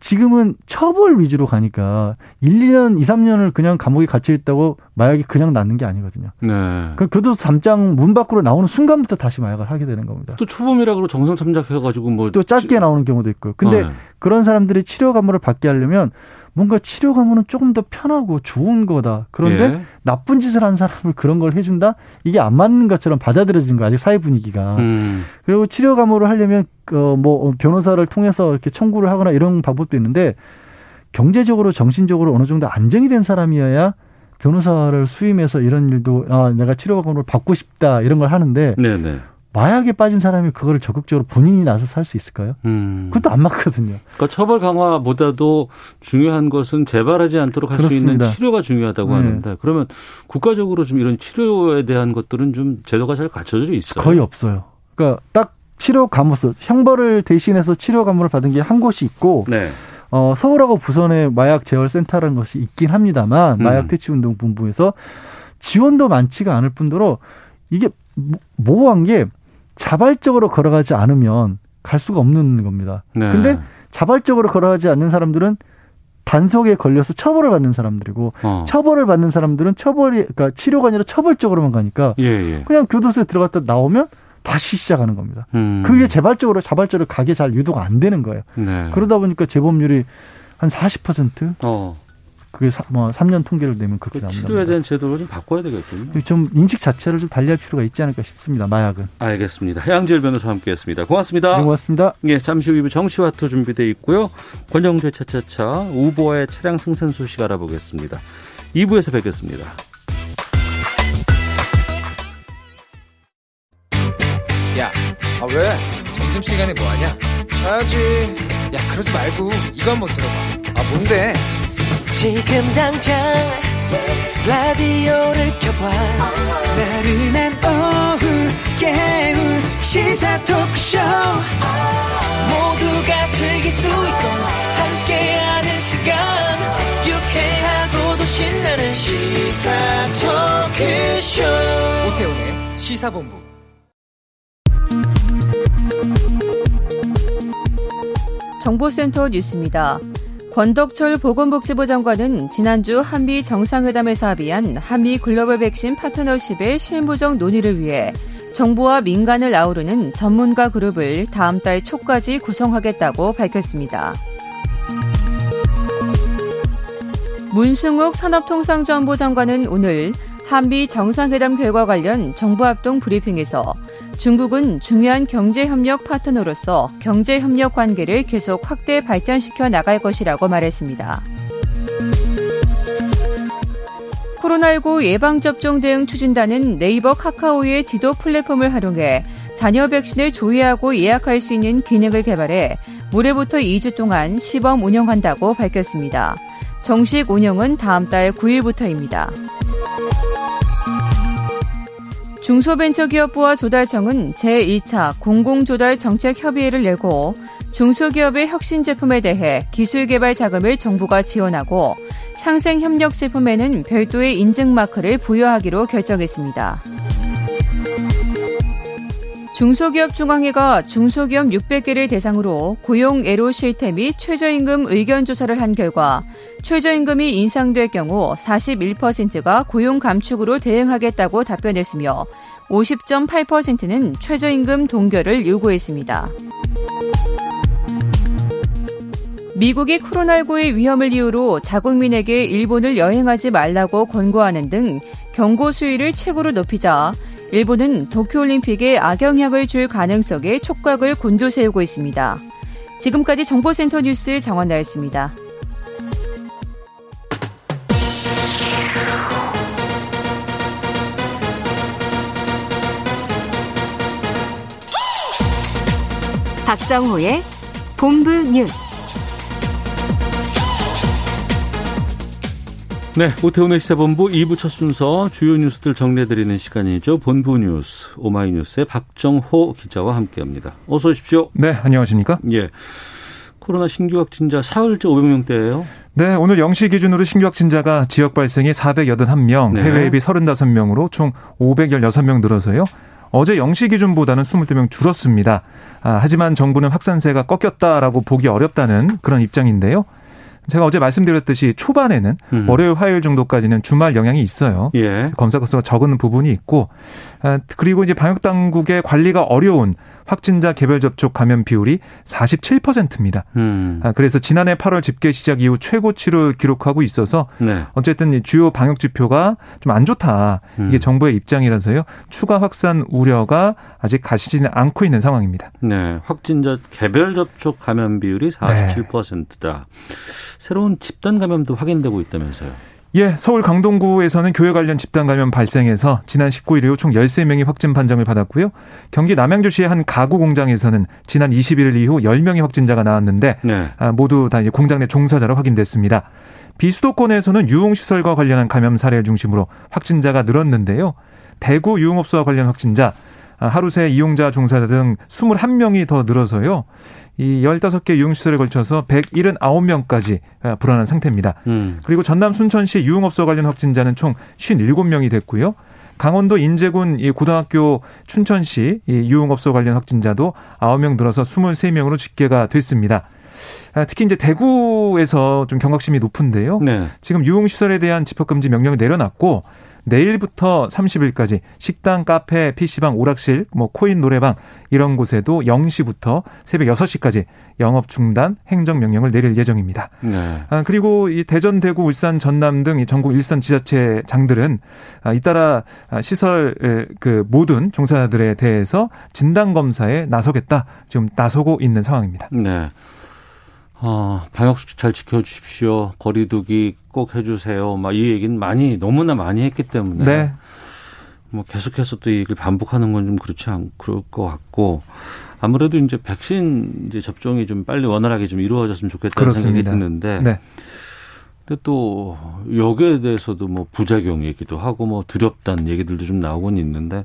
지금은 처벌 위주로 가니까 1, 2년, 2, 3년을 그냥 감옥에 갇혀 있다고 마약이 그냥 낫는 게 아니거든요. 네. 그 교도소 담장 문 밖으로 나오는 순간부터 다시 마약을 하게 되는 겁니다. 또 초범이라 고 정성 참작해 가지고 뭐 또 짧게 나오는 경우도 있고요. 근데 네. 그런 사람들이 치료 감호를 받게 하려면 뭔가 치료 가면은 조금 더 편하고 좋은 거다. 그런데 예. 나쁜 짓을 한 사람을 그런 걸 해준다? 이게 안 맞는 것처럼 받아들여지는 거 아직 사회 분위기가. 음. 그리고 치료 감호를 하려면 그뭐 변호사를 통해서 이렇게 청구를 하거나 이런 방법도 있는데 경제적으로 정신적으로 어느 정도 안정이 된 사람이어야 변호사를 수임해서 이런 일도 아 내가 치료 감호를 받고 싶다 이런 걸 하는데 네네. 마약에 빠진 사람이 그거를 적극적으로 본인이 나서 살 수 있을까요? 음. 그것도 안 맞거든요. 그러니까 처벌 강화보다도 중요한 것은 재발하지 않도록 할 수 있는 치료가 중요하다고 네. 하는데 그러면 국가적으로 좀 이런 치료에 대한 것들은 좀 제도가 잘 갖춰져 있어요. 거의 없어요. 그러니까 딱 치료 감호소 형벌을 대신해서 치료 감호를 받은 게 한 곳이 있고 네. 어, 서울하고 부산에 마약 재활 센터라는 것이 있긴 합니다만 음. 마약 퇴치 운동 본부에서 지원도 많지가 않을 뿐더러 이게 모호한 게 자발적으로 걸어가지 않으면 갈 수가 없는 겁니다. 네. 근데 자발적으로 걸어가지 않는 사람들은 단속에 걸려서 처벌을 받는 사람들이고 어. 처벌을 받는 사람들은 처벌이 그러니까 치료가 아니라 처벌적으로만 가니까 예, 예. 그냥 교도소에 들어갔다 나오면 다시 시작하는 겁니다. 음. 그게 재발적으로 자발적으로 가게 잘 유도가 안 되는 거예요. 네. 그러다 보니까 재범률이 한 40%? 어. 그게 사, 뭐 3년 통계를 내면 그렇게 그 나옵니다. 치료에 대한 제도를 좀 바꿔야 되겠군요. 좀 인식 자체를 좀 달리할 필요가 있지 않을까 싶습니다. 마약은. 알겠습니다. 해양질 변호사 함께했습니다. 고맙습니다. 네, 고맙습니다. 예, 잠시 후 2부 정치와투 준비돼 있고요. 권영주의 차차차 우보의 차량 승선 소식 알아보겠습니다. 2부에서 뵙겠습니다. 야, 아 왜? 점심시간에 뭐하냐? 자야지. 야, 그러지 말고 이거 한번 들어봐. 아 뭔데? 지금 당장 라디오를 켜봐. 나른한 오후 깨울 시사 토크쇼. 모두가 즐길 수 있고 함께하는 시간. 유쾌하고도 신나는 시사 토크쇼. 오태훈의 시사본부. 정보센터 뉴스입니다. 권덕철 보건복지부 장관은 지난주 한미 정상회담에서 합의한 한미 글로벌 백신 파트너십의 실무적 논의를 위해 정부와 민간을 아우르는 전문가 그룹을 다음 달 초까지 구성하겠다고 밝혔습니다. 문승욱 산업통상정보 장관은 오늘 한미 정상회담 결과 관련 정부 합동 브리핑에서 중국은 중요한 경제협력 파트너로서 경제협력 관계를 계속 확대 발전시켜 나갈 것이라고 말했습니다. 코로나19 예방접종 대응 추진단은 네이버 카카오의 지도 플랫폼을 활용해 자녀 백신을 조회하고 예약할 수 있는 기능을 개발해 올해부터 2주 동안 시범 운영한다고 밝혔습니다. 정식 운영은 다음 달 9일부터입니다. 중소벤처기업부와 조달청은 제1차 공공조달 정책 협의회를 열고 중소기업의 혁신 제품에 대해 기술 개발 자금을 정부가 지원하고 상생 협력 제품에는 별도의 인증 마크를 부여하기로 결정했습니다. 중소기업 중앙회가 중소기업 600개를 대상으로 고용 애로 실태 및 최저임금 의견 조사를 한 결과 최저임금이 인상될 경우 41%가 고용 감축으로 대응하겠다고 답변했으며 50.8%는 최저임금 동결을 요구했습니다. 미국이 코로나19의 위험을 이유로 자국민에게 일본을 여행하지 말라고 권고하는 등 경고 수위를 최고로 높이자 일본은 도쿄올림픽에 악영향을 줄 가능성에 촉각을 곤두세우고 있습니다. 지금까지 정보센터 뉴스 정원 나였습니다. 박정호의 본부 뉴스. 네, 오태훈의 시사본부 2부 첫 순서 주요 뉴스들 정리해드리는 시간이죠. 본부 뉴스 오마이뉴스의 박정호 기자와 함께합니다. 어서 오십시오. 네, 안녕하십니까? 예. 코로나 신규 확진자 사흘째 500명대예요. 네, 오늘 0시 기준으로 신규 확진자가 지역 발생이 481명, 네. 해외 앱이 35명으로 총 516명 늘어서요. 어제 0시 기준보다는 22명 줄었습니다. 아, 하지만 정부는 확산세가 꺾였다라고 보기 어렵다는 그런 입장인데요. 제가 어제 말씀드렸듯이 초반에는 음. 월요일 화요일 정도까지는 주말 영향이 있어요. 예. 검사 건수가 적은 부분이 있고 아, 그리고 이제 방역 당국의 관리가 어려운 확진자 개별 접촉 감염 비율이 47%입니다. 음. 아, 그래서 지난해 8월 집계 시작 이후 최고치를 기록하고 있어서 네. 어쨌든 주요 방역 지표가 좀 안 좋다. 이게 음. 정부의 입장이라서요. 추가 확산 우려가 아직 가시지는 않고 있는 상황입니다. 네. 확진자 개별 접촉 감염 비율이 47%다. 네. 새로운 집단 감염도 확인되고 있다면서요. 예, 서울 강동구에서는 교회 관련 집단 감염 발생해서 지난 19일 이후 총 13명이 확진 판정을 받았고요. 경기 남양주시의 한 가구 공장에서는 지난 21일 이후 10명의 확진자가 나왔는데 네. 아, 모두 다 공장 내 종사자로 확인됐습니다. 비수도권에서는 유흥시설과 관련한 감염 사례를 중심으로 확진자가 늘었는데요. 대구 유흥업소와 관련 확진자 아, 하루 새 이용자 종사자 등 21명이 더 늘어서요. 이 15개 유흥시설에 걸쳐서 179명까지 아, 불안한 상태입니다. 음. 그리고 전남 순천시 유흥업소 관련 확진자는 총 57명이 됐고요. 강원도 인제군 이 고등학교 춘천시 이 유흥업소 관련 확진자도 9명 늘어서 23명으로 집계가 됐습니다. 아, 특히 이제 대구에서 좀 경각심이 높은데요. 네. 지금 유흥시설에 대한 집합금지 명령을 내려놨고 내일부터 30일까지 식당, 카페, PC방, 오락실, 뭐 코인 노래방 이런 곳에도 0시부터 새벽 6시까지 영업 중단 행정 명령을 내릴 예정입니다. 네. 아, 그리고 이 대전, 대구, 울산, 전남 등 전국 일선 지자체 장들은 아, 잇따라 시설 그 모든 종사자들에 대해서 진단 검사에 나서겠다. 지금 나서고 있는 상황입니다. 네. 어, 방역 수칙 잘 지켜주십시오. 거리두기 꼭 해주세요. 막 이 얘기는 많이 너무나 많이 했기 때문에 네. 뭐 계속해서 또 이걸 반복하는 건 좀 그렇지 않 그럴 것 같고 아무래도 이제 백신 이제 접종이 좀 빨리 원활하게 좀 이루어졌으면 좋겠다는 그렇습니다. 생각이 드는데. 네. 근데 또 여기에 대해서도 뭐 부작용 얘기도 하고 뭐 두렵다는 얘기들도 좀 나오곤 있는데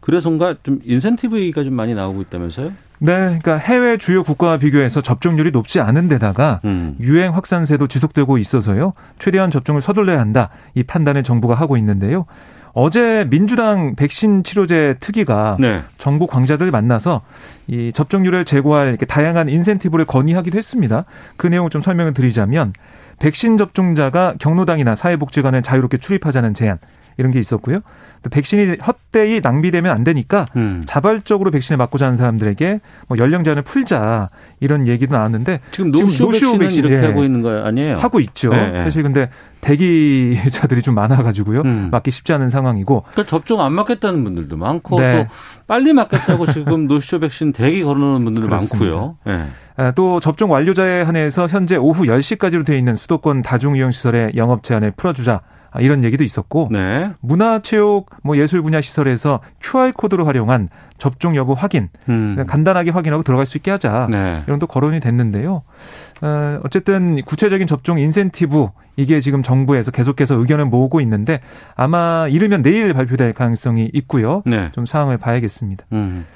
그래서인가 좀 인센티브가 좀 많이 나오고 있다면서요? 네, 그러니까 해외 주요 국가와 비교해서 접종률이 높지 않은 데다가 음. 유행 확산세도 지속되고 있어서요. 최대한 접종을 서둘러야 한다. 이 판단을 정부가 하고 있는데요. 어제 민주당 백신 치료제 특위가 네. 전국 광자들 만나서 이 접종률을 제고할 이렇게 다양한 인센티브를 건의하기도 했습니다. 그 내용을 좀 설명을 드리자면 백신 접종자가 경로당이나 사회복지관을 자유롭게 출입하자는 제안 이런 게 있었고요. 백신이 헛되이 낭비되면 안 되니까 음. 자발적으로 백신을 맞고자 하는 사람들에게 뭐 연령 제한을 풀자 이런 얘기도 나왔는데 지금 노쇼, 노쇼 백신 이렇게 예. 하고 있는 거 아니에요? 하고 있죠. 네, 네. 사실 근데 대기자들이 좀 많아가지고요. 음. 맞기 쉽지 않은 상황이고. 그러니까 접종 안 맞겠다는 분들도 많고 네. 또 빨리 맞겠다고 *laughs* 지금 노쇼 백신 대기 걸어놓는 분들도 많고요. 네. 또 접종 완료자에 한해서 현재 오후 10시까지로 되어 있는 수도권 다중이용시설의 영업 제한을 풀어주자. 아, 이런 얘기도 있었고 네. 문화체육 뭐 예술 분야 시설에서 QR 코드로 활용한 접종 여부 확인 음. 간단하게 확인하고 들어갈 수 있게 하자 네. 이런 또 거론이 됐는데요. 어, 어쨌든 구체적인 접종 인센티브 이게 지금 정부에서 계속해서 의견을 모으고 있는데 아마 이르면 내일 발표될 가능성이 있고요. 네. 좀 상황을 봐야겠습니다. 음.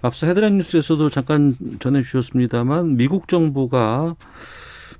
앞서 헤드라인 뉴스에서도 잠깐 전해주셨습니다만 미국 정부가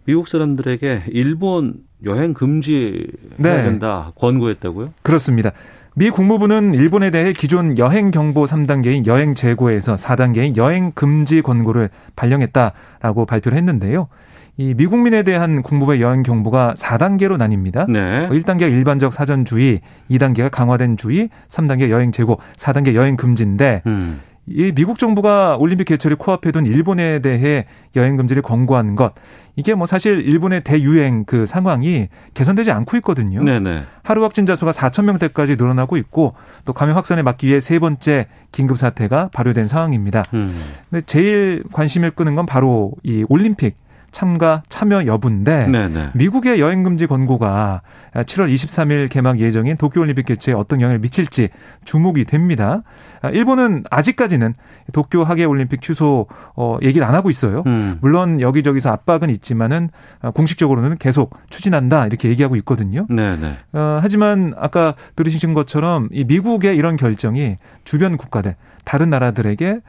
미국 사람들에게 일본 여행 금지 해야 네. 된다 권고했다고요? 그렇습니다. 미 국무부는 일본에 대해 기존 여행 경보 3단계인 여행 재고에서 4단계인 여행 금지 권고를 발령했다라고 발표를 했는데요. 이 미국민에 대한 국무부의 여행 경보가 4단계로 나뉩니다. 네. 1단계가 일반적 사전 주의, 2단계가 강화된 주의, 3단계 여행 재고, 4단계 여행 금지인데 음. 이 미국 정부가 올림픽 개최를 코앞에 둔 일본에 대해 여행 금지를 권고한 것 이게 뭐 사실 일본의 대유행 그 상황이 개선되지 않고 있거든요. 네네. 하루 확진자 수가 4천 명대까지 늘어나고 있고 또 감염 확산을 막기 위해 세 번째 긴급 사태가 발효된 상황입니다. 음. 근데 제일 관심을 끄는 건 바로 이 올림픽 참가 참여 여부인데 네네. 미국의 여행 금지 권고가 7월 23일 개막 예정인 도쿄올림픽 개최에 어떤 영향을 미칠지 주목이 됩니다. 일본은 아직까지는 도쿄 하계 올림픽 취소 어 얘기를 안 하고 있어요. 음. 물론 여기저기서 압박은 있지만은 공식적으로는 계속 추진한다 이렇게 얘기하고 있거든요. 네네. 어, 하지만 아까 들으신 것처럼 이 미국의 이런 결정이 주변 국가들 다른 나라들에게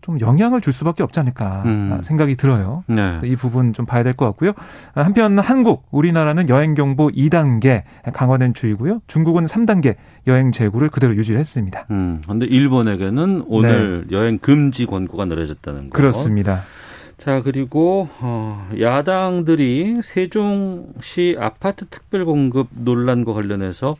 좀 영향을 줄 수밖에 없지 않을까 음. 생각이 들어요. 네. 이 부분 좀 봐야 될 것 같고요. 한편 한국, 우리나라는 여행 경보 2단계 강화된 주의고요. 중국은 3단계 여행 재구를 그대로 유지했습니다. 음. 그런데 일본에게는 오늘 네. 여행 금지 권고가 내려졌다는 거. 그렇습니다. 자, 그리고 어, 야당들이 세종시 아파트 특별 공급 논란과 관련해서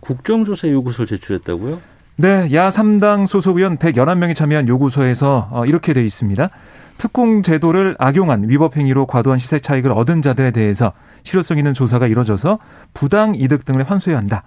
국정조사 요구서를 제출했다고요? 네, 야 3당 소속 의원 111명이 참여한 요구서에서 어, 이렇게 돼 있습니다. 특공 제도를 악용한 위법 행위로 과도한 시세 차익을 얻은 자들에 대해서 실효성 있는 조사가 이뤄져서 부당 이득 등을 환수해야 한다.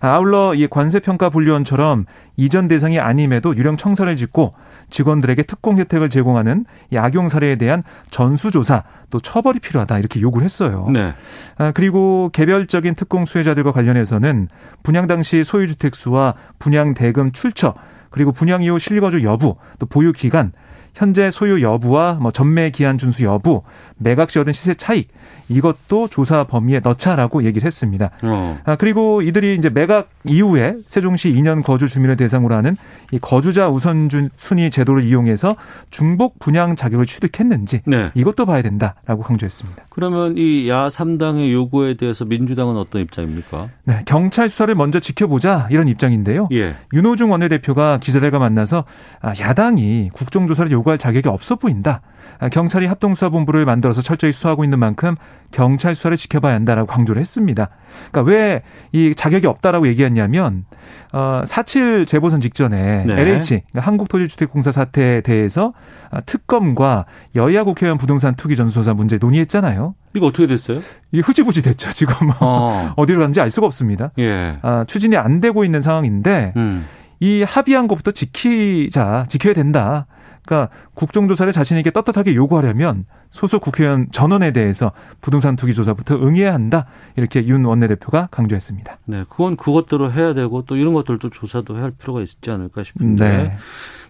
아울러 이 관세평가 분류원처럼 이전 대상이 아님에도 유령 청사를 짓고 직원들에게 특공 혜택을 제공하는 이 악용 사례에 대한 전수조사 또 처벌이 필요하다 이렇게 요구를 했어요. 네. 아, 그리고 개별적인 특공 수혜자들과 관련해서는 분양 당시 소유주택 수와 분양 대금 출처 그리고 분양 이후 실거주 여부 또 보유 기간 현재 소유 여부와 뭐 전매 기한 준수 여부, 매각 시 얻은 시세 차익 이것도 조사 범위에 넣자라고 얘기를 했습니다. 어. 아, 그리고 이들이 이제 매각 이후에 세종시 2년 거주 주민을 대상으로 하는 이 거주자 우선 순위 제도를 이용해서 중복 분양 자격을 취득했는지 네. 이것도 봐야 된다라고 강조했습니다. 그러면 이 야 3당의 요구에 대해서 민주당은 어떤 입장입니까? 네, 경찰 수사를 먼저 지켜보자 이런 입장인데요. 예. 윤호중 원내대표가 기자들과 만나서 아, 야당이 국정조사를 요구할 자격이 없어 보인다. 아, 경찰이 합동수사본부를 만들어서 철저히 수사하고 있는 만큼 경찰 수사를 지켜봐야 한다라고 강조를 했습니다. 그러니까 왜 이 자격이 없다라고 얘기했냐면 어 4.7 재보선 직전에 네. LH 그러니까 한국토지주택공사 사태에 대해서 아, 특검과 여야 국회의원 부동산 투기 전수조사 문제 논의했잖아요. 이거 어떻게 됐어요? 이게 흐지부지 됐죠. 지금 어. *laughs* 어디로 갔는지 알 수가 없습니다. 예. 아, 추진이 안 되고 있는 상황인데 음. 이 합의한 것부터 지키자, 지켜야 된다. 그러니까 국정조사를 자신 에게 떳떳하게 요구하려면 소속 국회의원 전원에 대해서 부동산 투기 조사부터 응해야 한다. 이렇게 윤 원내대표가 강조했습니다. 네, 그건 그것대로 해야 되고 또 이런 것들도 조사도 해야 할 필요가 있지 않을까 싶은데. 네.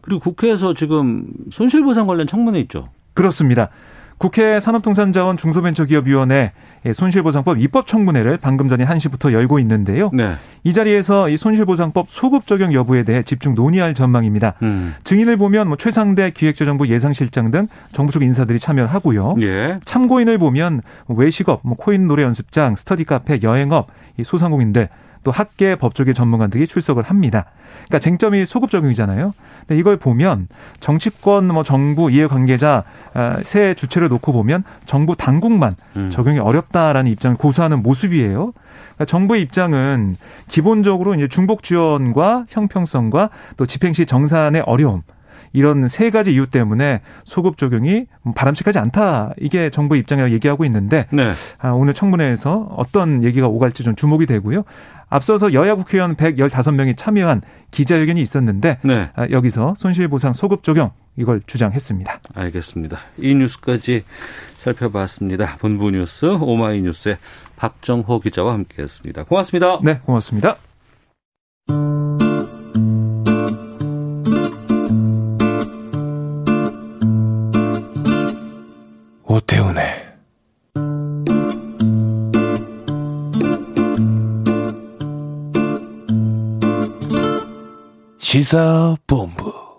그리고 국회에서 지금 손실보상 관련 청문회 있죠. 그렇습니다. 국회 산업통상자원 중소벤처기업위원회 손실보상법 입법청문회를 방금 전에 1시부터 열고 있는데요. 네. 이 자리에서 이 손실보상법 소급 적용 여부에 대해 집중 논의할 전망입니다. 음. 증인을 보면 뭐 최상대 기획재정부 예상실장 등 정부 쪽 인사들이 참여하고요. 예. 참고인을 보면 외식업, 뭐 코인 노래 연습장, 스터디 카페, 여행업, 이 소상공인들 또 학계 법조계 전문가들이 출석을 합니다. 그러니까 쟁점이 소급 적용이잖아요. 근데 이걸 보면 정치권 뭐 정부 이해 관계자 아, 세 주체를 놓고 보면 정부 당국만 음. 적용이 어렵다라는 입장을 고수하는 모습이에요. 그러니까 정부의 입장은 기본적으로 이제 중복 지원과 형평성과 또 집행 시 정산의 어려움 이런 세 가지 이유 때문에 소급 적용이 바람직하지 않다. 이게 정부의 입장이라고 얘기하고 있는데 네. 아, 오늘 청문회에서 어떤 얘기가 오갈지 좀 주목이 되고요. 앞서서 여야 국회의원 115명이 참여한 기자회견이 있었는데 네. 아, 여기서 손실보상 소급 적용 이걸 주장했습니다. 알겠습니다. 이 뉴스까지 살펴봤습니다. 본부 뉴스 오마이뉴스의 박정호 기자와 함께했습니다. 고맙습니다. 네, 고맙습니다. 오태훈의 시사본부.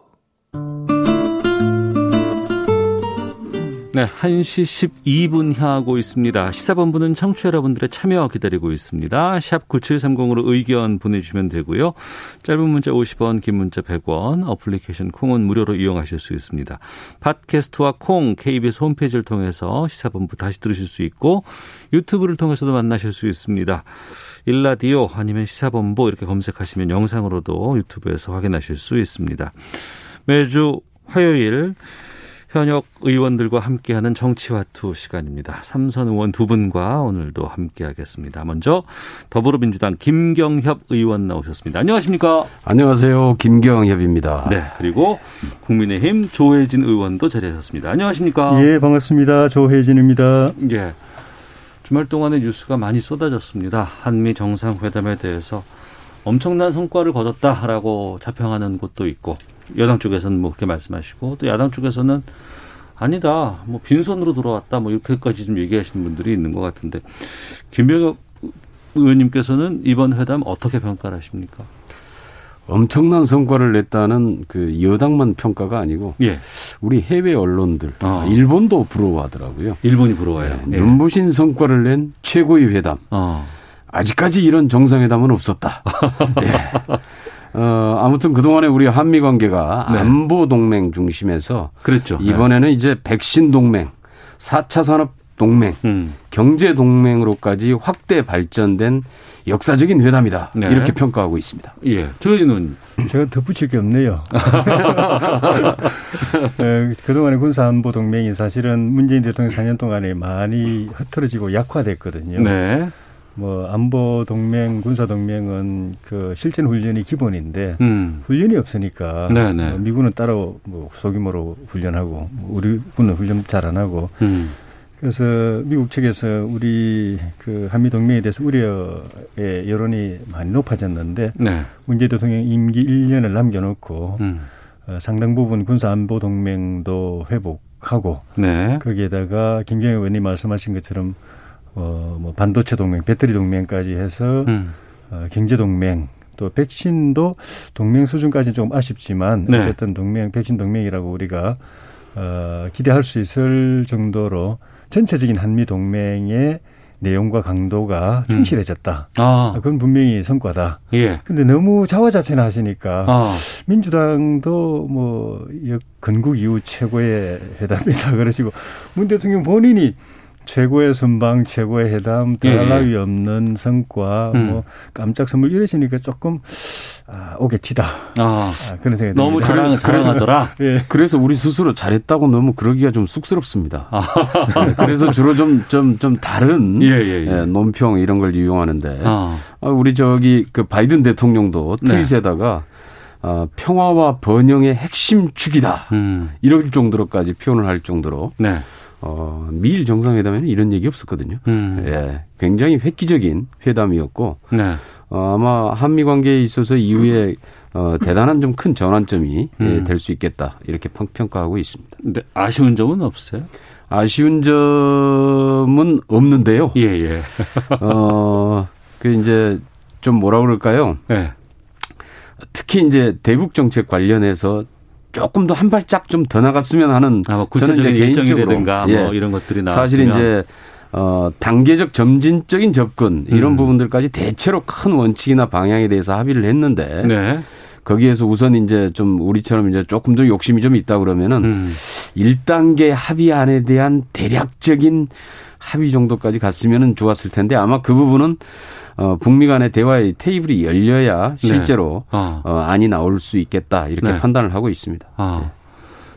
네, 1시 12분 향하고 있습니다. 시사본부는 청취 여러분들의 참여 기다리고 있습니다. 샵 9730으로 의견 보내주시면 되고요. 짧은 문자 50원, 긴 문자 100원, 어플리케이션 콩은 무료로 이용하실 수 있습니다. 팟캐스트와 콩, KBS 홈페이지를 통해서 시사본부 다시 들으실 수 있고 유튜브를 통해서도 만나실 수 있습니다. 일라디오 아니면 시사본부 이렇게 검색하시면 영상으로도 유튜브에서 확인하실 수 있습니다. 매주 화요일 현역 의원들과 함께하는 정치화투 시간입니다. 삼선 의원 두 분과 오늘도 함께하겠습니다. 먼저 더불어민주당 김경협 의원 나오셨습니다. 안녕하십니까? 안녕하세요. 김경협입니다. 네. 그리고 국민의힘 조혜진 의원도 자리하셨습니다. 안녕하십니까? 예, 반갑습니다. 조혜진입니다. 예. 주말 동안에 뉴스가 많이 쏟아졌습니다. 한미 정상회담에 대해서 엄청난 성과를 거뒀다라고 자평하는 곳도 있고 여당 쪽에서는 뭐 그렇게 말씀하시고 또 야당 쪽에서는 아니다 뭐 빈손으로 돌아왔다 뭐 이렇게까지 좀 얘기하시는 분들이 있는 것 같은데 김병엽 의원님께서는 이번 회담 어떻게 평가를 하십니까? 엄청난 성과를 냈다는 그 여당만 평가가 아니고 예. 우리 해외 언론들 어. 일본도 부러워하더라고요. 일본이 부러워요. 네. 예. 눈부신 성과를 낸 최고의 회담. 어. 아직까지 이런 정상회담은 없었다. *laughs* 예. 어, 아무튼 그동안에 우리 한미 관계가 네. 안보 동맹 중심에서 그랬죠. 이번에는 네. 이제 백신 동맹, 4차 산업 동맹, 음. 경제 동맹으로까지 확대 발전된 역사적인 회담이다. 네. 이렇게 평가하고 있습니다. 예. 저희는 제가 덧붙일 게 없네요. *laughs* 네, 그동안의 군사안보 동맹이 사실은 문재인 대통령 4년 동안에 많이 흐트러지고 약화됐거든요. 네. 뭐 안보 동맹, 군사 동맹은 그 실전 훈련이 기본인데 음. 훈련이 없으니까 네네. 뭐 미군은 따로 뭐 소규모로 훈련하고 우리 군은 훈련 잘 안 하고 음. 그래서 미국 측에서 우리 그 한미 동맹에 대해서 우려의 여론이 많이 높아졌는데 네. 문재 대통령 임기 1년을 남겨놓고 음. 어, 상당 부분 군사 안보 동맹도 회복 하고 네. 거기에다가 김경애 의원님 말씀하신 것처럼 어, 뭐 반도체 동맹, 배터리 동맹까지 해서 음. 어, 경제 동맹 또 백신도 동맹 수준까지는 좀 아쉽지만 네. 어쨌든 동맹 백신 동맹이라고 우리가 어, 기대할 수 있을 정도로 전체적인 한미 동맹의 내용과 강도가 음. 충실해졌다. 음. 아. 그건 분명히 성과다. 예. 근데 너무 자화자찬 하시니까 아. 민주당도 뭐 건국 이후 최고의 회담이다 *laughs* 그러시고 문 대통령 본인이 최고의 선방, 최고의 회담, 더할 나위 예. 없는 성과, 음. 뭐 깜짝 선물 이러시니까 조금 아, 오게 티다. 아, 아, 그런 생각이 너무. 자랑, 자랑하더라. *laughs* 예. 그래서 우리 스스로 잘했다고 너무 그러기가 좀 쑥스럽습니다. 아. 네, 그래서 주로 좀 좀좀 좀 다른 예, 예, 예. 예, 논평 이런 걸 이용하는데 아. 아 우리 저기 그 바이든 대통령도 네. 트윗에다가 네. 어, 평화와 번영의 핵심 축이다. 음. 이럴 정도로까지 표현을 할 정도로 네. 어, 미일 정상회담에는 이런 얘기 없었거든요. 음. 예, 굉장히 획기적인 회담이었고 네. 어, 아마 한미 관계에 있어서 이후에 어, 대단한 좀 큰 전환점이 예, 음. 예, 될수 있겠다 이렇게 평가하고 있습니다. 근데 아쉬운 점은 없어요? 아쉬운 점은 없는데요. 예, 예. *laughs* 어, 그 이제 좀 뭐라 그럴까요? 네. 특히 이제 대북 정책 관련해서 조금 더 한 발짝 좀 더 나갔으면 하는 아, 뭐 저는 이제 개인적으로 뭐 예. 뭐 이런 것들이 나왔으면 사실 이제 어 단계적 점진적인 접근 이런 음. 부분들까지 대체로 큰 원칙이나 방향에 대해서 합의를 했는데 네. 거기에서 우선 이제 좀 우리처럼 이제 조금 더 욕심이 좀 있다 그러면은 음. 1단계 합의안에 대한 대략적인 합의 정도까지 갔으면은 좋았을 텐데 아마 그 부분은 어, 북미 간의 대화의 테이블이 열려야 네. 실제로 네. 어. 어, 안이 나올 수 있겠다 이렇게 네. 판단을 하고 있습니다. 아. 네.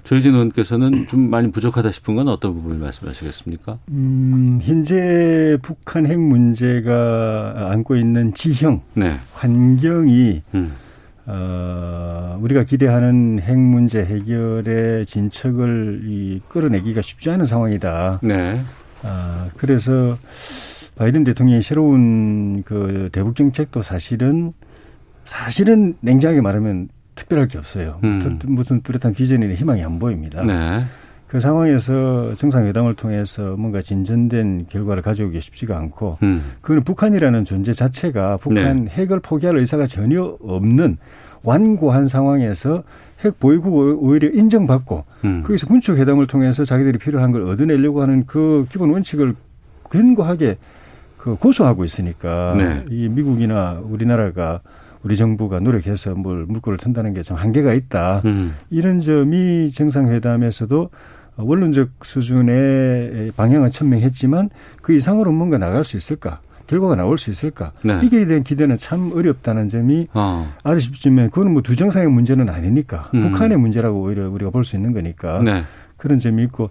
조희진 의원께서는 좀 많이 부족하다 싶은 건 어떤 부분을 말씀하시겠습니까? 음, 현재 북한 핵 문제가 안고 있는 지형, 네. 환경이 음. 어, 우리가 기대하는 핵 문제 해결의 진척을 이 끌어내기가 쉽지 않은 상황이다. 네. 아, 그래서 바이든 대통령의 새로운 그 대북 정책도 사실은 사실은 냉정하게 말하면 특별할 게 없어요. 음. 무슨 뚜렷한 비전이나 희망이 안 보입니다. 네. 그 상황에서 정상회담을 통해서 뭔가 진전된 결과를 가져오기 쉽지가 않고, 음. 그건 북한이라는 존재 자체가 북한 네. 핵을 포기할 의사가 전혀 없는 완고한 상황에서 핵 보유국 오히려 인정받고, 음. 거기서 군축 회담을 통해서 자기들이 필요한 걸 얻어내려고 하는 그 기본 원칙을 견고하게 그 고수하고 있으니까 네. 이 미국이나 우리나라가 우리 정부가 노력해서 뭘 물꼬를 튼다는 게 좀 한계가 있다. 음. 이런 점이 정상회담에서도 원론적 수준의 방향은 천명했지만 그 이상으로 뭔가 나갈 수 있을까? 결과가 나올 수 있을까? 네. 이게 대한 기대는 참 어렵다는 점이 어. 아쉽지만 그거는 뭐 두 정상의 문제는 아니니까 음. 북한의 문제라고 오히려 우리가 볼 수 있는 거니까 네. 그런 점이 있고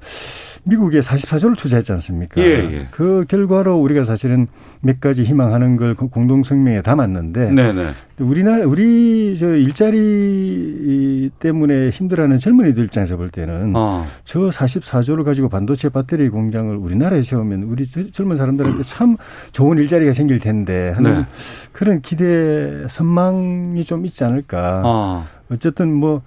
미국에 44조를 투자했지 않습니까? 예, 예. 그 결과로 우리가 사실은 몇 가지 희망하는 걸 공동 성명에 담았는데 네네. 네. 우리나라 우리 저 일자리 때문에 힘들어하는 젊은이들 입장에서 볼 때는 어. 저 44조를 가지고 반도체 배터리 공장을 우리나라에 세우면 우리 젊은 사람들한테 참 좋은 일자리가 생길 텐데 하는 네. 그런 기대 선망이 좀 있지 않을까. 어. 어쨌든 뭐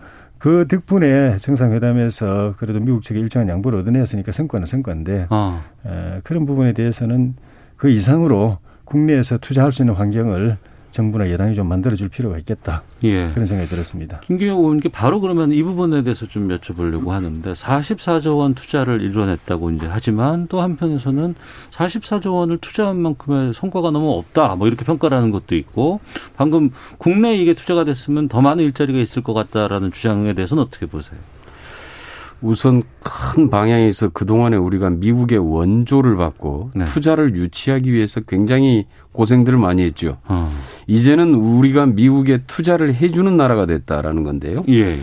그 덕분에 정상회담에서 그래도 미국 측에 일정한 양보를 얻어냈으니까 성과는 성과인데 어. 에, 그런 부분에 대해서는 그 이상으로 국내에서 투자할 수 있는 환경을 정부나 여당이 좀 만들어줄 필요가 있겠다. 예. 그런 생각이 들었습니다. 김기현 의원께 바로 그러면 이 부분에 대해서 좀 여쭤보려고 하는데 44조 원 투자를 이뤄냈다고 이제 하지만 또 한편에서는 44조 원을 투자한 만큼의 성과가 너무 없다. 뭐 이렇게 평가를 하는 것도 있고 방금 국내에 이게 투자가 됐으면 더 많은 일자리가 있을 것 같다라는 주장에 대해서는 어떻게 보세요? 우선 큰 방향에서 그동안에 우리가 미국의 원조를 받고 네. 투자를 유치하기 위해서 굉장히 고생들을 많이 했죠. 어. 이제는 우리가 미국에 투자를 해주는 나라가 됐다라는 건데요. 예, 예.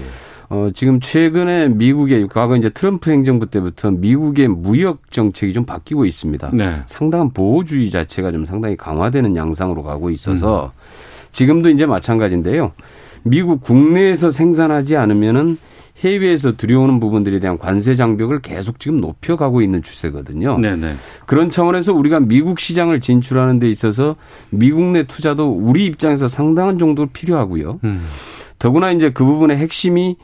어, 지금 최근에 미국의 과거 이제 트럼프 행정부 때부터 미국의 무역 정책이 좀 바뀌고 있습니다. 네. 상당한 보호주의 자체가 좀 상당히 강화되는 양상으로 가고 있어서 음. 지금도 이제 마찬가지인데요. 미국 국내에서 생산하지 않으면은 해외에서 들여오는 부분들에 대한 관세 장벽을 계속 지금 높여가고 있는 추세거든요. 네네. 그런 차원에서 우리가 미국 시장을 진출하는 데 있어서 미국 내 투자도 우리 입장에서 상당한 정도 필요하고요. 음. 더구나 이제 그 부분의 핵심이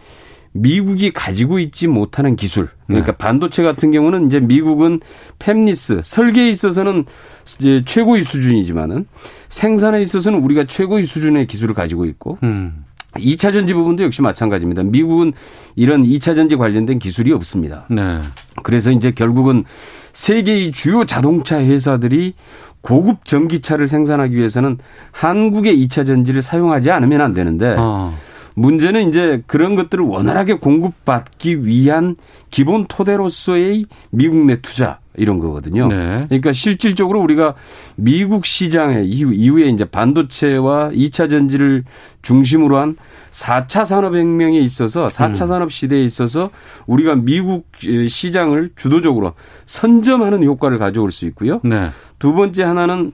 미국이 가지고 있지 못하는 기술. 그러니까 네. 반도체 같은 경우는 이제 미국은 팹리스 설계에 있어서는 이제 최고의 수준이지만은 생산에 있어서는 우리가 최고의 수준의 기술을 가지고 있고 음. 2차 전지 부분도 역시 마찬가지입니다. 미국은 이런 2차 전지 관련된 기술이 없습니다. 네. 그래서 이제 결국은 세계의 주요 자동차 회사들이 고급 전기차를 생산하기 위해서는 한국의 2차 전지를 사용하지 않으면 안 되는데 어. 문제는 이제 그런 것들을 원활하게 공급받기 위한 기본 토대로서의 미국 내 투자 이런 거거든요. 네. 그러니까 실질적으로 우리가 미국 시장에 이후, 이후에 이제 반도체와 2차 전지를 중심으로 한 4차 산업혁명에 있어서 4차 음. 산업 시대에 있어서 우리가 미국 시장을 주도적으로 선점하는 효과를 가져올 수 있고요. 네. 두 번째 하나는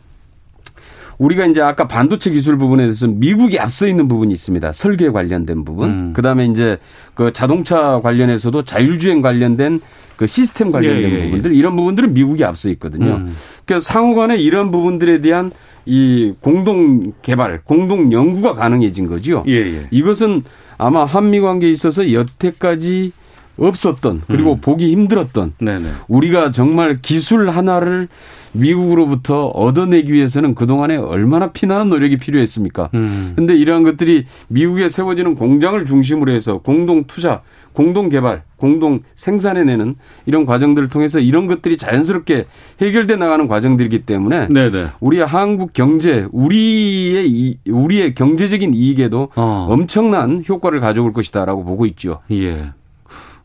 우리가 이제 아까 반도체 기술 부분에 대해서 미국이 앞서 있는 부분이 있습니다. 설계 관련된 부분. 음. 그다음에 이제 그 자동차 관련해서도 자율주행 관련된 그 시스템 관련된 예, 예, 예. 부분들 이런 부분들은 미국이 앞서 있거든요. 음. 그래서 상호간에 이런 부분들에 대한 이 공동 개발, 공동 연구가 가능해진 거죠. 예, 예. 이것은 아마 한미 관계에 있어서 여태까지 없었던 그리고 음. 보기 힘들었던 네네. 우리가 정말 기술 하나를 미국으로부터 얻어내기 위해서는 그동안에 얼마나 피나는 노력이 필요했습니까? 음. 근데 이러한 것들이 미국에 세워지는 공장을 중심으로 해서 공동 투자, 공동 개발, 공동 생산해내는 이런 과정들을 통해서 이런 것들이 자연스럽게 해결돼 나가는 과정들이기 때문에 네네. 우리 한국 경제, 우리의 이, 우리의 경제적인 이익에도 어. 엄청난 효과를 가져올 것이다라고 보고 있죠. 예.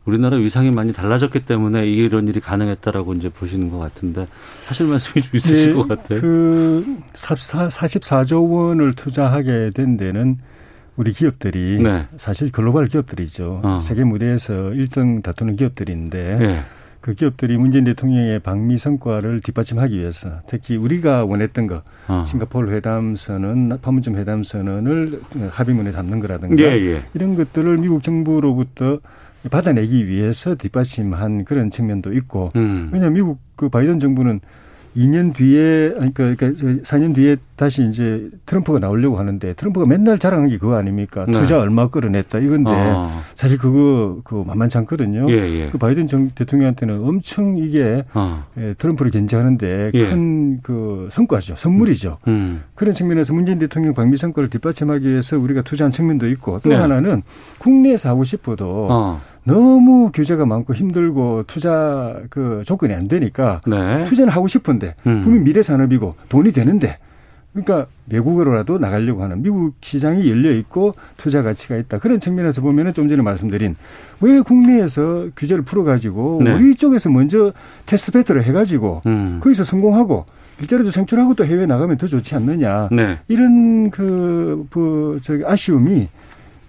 우리나라 위상이 많이 달라졌기 때문에 이런 일이 가능했다라고 이제 보시는 것 같은데 하실 말씀이 좀 있으실 네, 것 같아요. 그 44조 원을 투자하게 된 데는 우리 기업들이 네. 사실 글로벌 기업들이죠. 어. 세계 무대에서 1등 다투는 기업들인데 네. 그 기업들이 문재인 대통령의 방미 성과를 뒷받침하기 위해서 특히 우리가 원했던 거 어. 싱가포르 회담 선언, 판문점 회담 선언을 합의문에 담는 거라든가 예, 예. 이런 것들을 미국 정부로부터 받아내기 위해서 뒷받침한 그런 측면도 있고 음. 왜냐하면 미국 그 바이든 정부는 2년 뒤에 그러니까, 그러니까 4년 뒤에 다시 이제 트럼프가 나오려고 하는데 트럼프가 맨날 자랑한 게 그거 아닙니까? 네. 투자 얼마 끌어냈다 이건데 어. 사실 그거 그 만만치 않거든요. 예, 예. 그 바이든 정, 대통령한테는 엄청 이게 어. 예, 트럼프를 견제하는데 예. 큰그 성과죠, 선물이죠. 음. 음. 그런 측면에서 문재인 대통령 방미 성과를 뒷받침하기 위해서 우리가 투자한 측면도 있고 또 네. 하나는 국내에서 하고 싶어도 어. 너무 규제가 많고 힘들고 투자 그 조건이 안 되니까 네. 투자는 하고 싶은데 음. 분명 미래 산업이고 돈이 되는데 그러니까 외국으로라도 나가려고 하는 미국 시장이 열려 있고 투자 가치가 있다. 그런 측면에서 보면은 좀 전에 말씀드린 왜 국내에서 규제를 풀어가지고 네. 우리 쪽에서 먼저 test bed를 해가지고 음. 거기서 성공하고 일자리도 창출하고 또 해외 나가면 더 좋지 않느냐. 네. 이런 그, 그, 저기 아쉬움이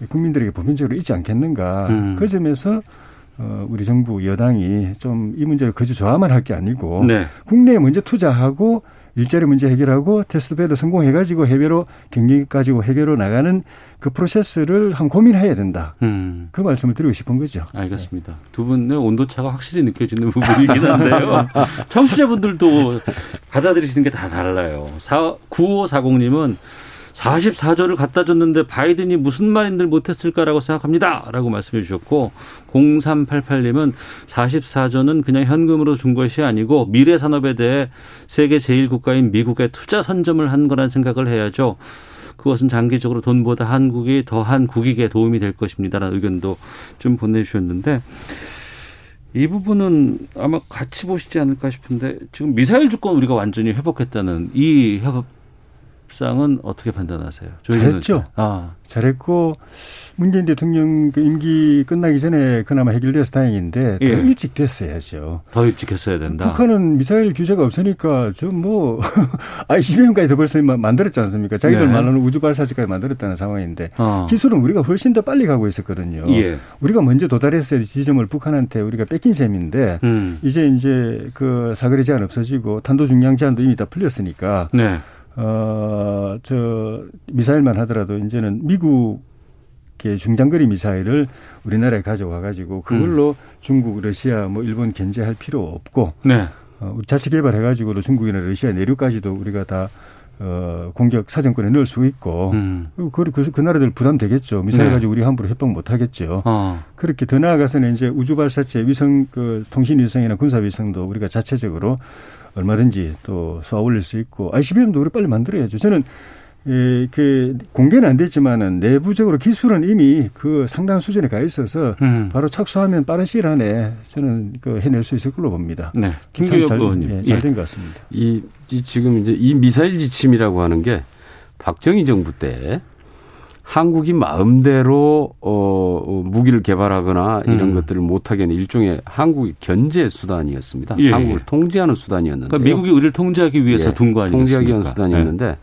국민들에게 보편적으로 있지 않겠는가. 음. 그 점에서 어, 우리 정부 여당이 좀 이 문제를 거저 좋아만 할 게 아니고 네. 국내에 먼저 투자하고 일자리 문제 해결하고 test bed 성공해가지고 해외로 경쟁 가지고 해외로 나가는 그 프로세스를 한 고민해야 된다. 음. 그 말씀을 드리고 싶은 거죠. 알겠습니다. 네. 두 분의 온도차가 확실히 느껴지는 부분이긴 한데요. *laughs* 청취자분들도 받아들이시는 게 다 달라요. 9540님은 44조를 갖다 줬는데 바이든이 무슨 말인들 못했을까라고 생각합니다. 라고 말씀해 주셨고 0388님은 44조는 그냥 현금으로 준 것이 아니고 미래 산업에 대해 세계 제1국가인 미국의 투자 선점을 한 거란 생각을 해야죠. 그것은 장기적으로 돈보다 한국이 더한 국익에 도움이 될 것입니다라는 의견도 좀 보내주셨는데 이 부분은 아마 같이 보시지 않을까 싶은데 지금 미사일 주권 우리가 완전히 회복했다는 이 협업 협상은 어떻게 판단하세요? 잘했죠. 아. 잘했고 문재인 대통령 그 임기 끝나기 전에 그나마 해결돼서 다행인데 더 예. 일찍 됐어야죠. 더 일찍 했어야 된다. 북한은 미사일 규제가 없으니까 좀 뭐 *laughs* ICBM까지도 벌써 만들었지 않습니까? 자기들 네. 말로는 우주 발사지까지 만들었다는 상황인데 어. 기술은 우리가 훨씬 더 빨리 가고 있었거든요. 예. 우리가 먼저 도달했어야 지점을 북한한테 우리가 뺏긴 셈인데 음. 이제 이제 그 사거리 제한 없어지고 탄도 중량 제한도 이미 다 풀렸으니까. 네. 어, 저, 미사일만 하더라도 이제는 미국의 중장거리 미사일을 우리나라에 가져와 가지고 그걸로 음. 중국, 러시아, 뭐 일본 견제할 필요 없고. 네. 어, 자체 개발해 가지고도 중국이나 러시아 내륙까지도 우리가 다 어, 공격 사정권에 넣을 수 있고, 음. 그, 그, 그 나라들 부담되겠죠. 미사일 네. 가지고 우리 함부로 협박 못 하겠죠. 어. 그렇게 더 나아가서는 이제 우주 발사체 위성, 그 통신 위성이나 군사 위성도 우리가 자체적으로 얼마든지 또 쏘아 올릴 수 있고 ICBM도 우리 빨리 만들어야죠. 저는 예, 그 공개는 안 됐지만은 내부적으로 기술은 이미 그 상당 수준에 가 있어서 음. 바로 착수하면 빠른 시일 안에 저는 그 해낼 수 있을 걸로 봅니다. 네. 김규엽 의원님. 예, 잘된 예. 것 같습니다. 이, 이 지금 이제 이 미사일 지침이라고 하는 게 박정희 정부 때 한국이 마음대로 어, 어 무기를 개발하거나 이런 음. 것들을 못하게 하는 일종의 한국의 견제 수단이었습니다. 예. 한국을 통제하는 수단이었는데 그러니까 미국이 우리를 통제하기 위해서 예. 둔거 아니겠습니까? 통제하기 위한 수단이었는데 예.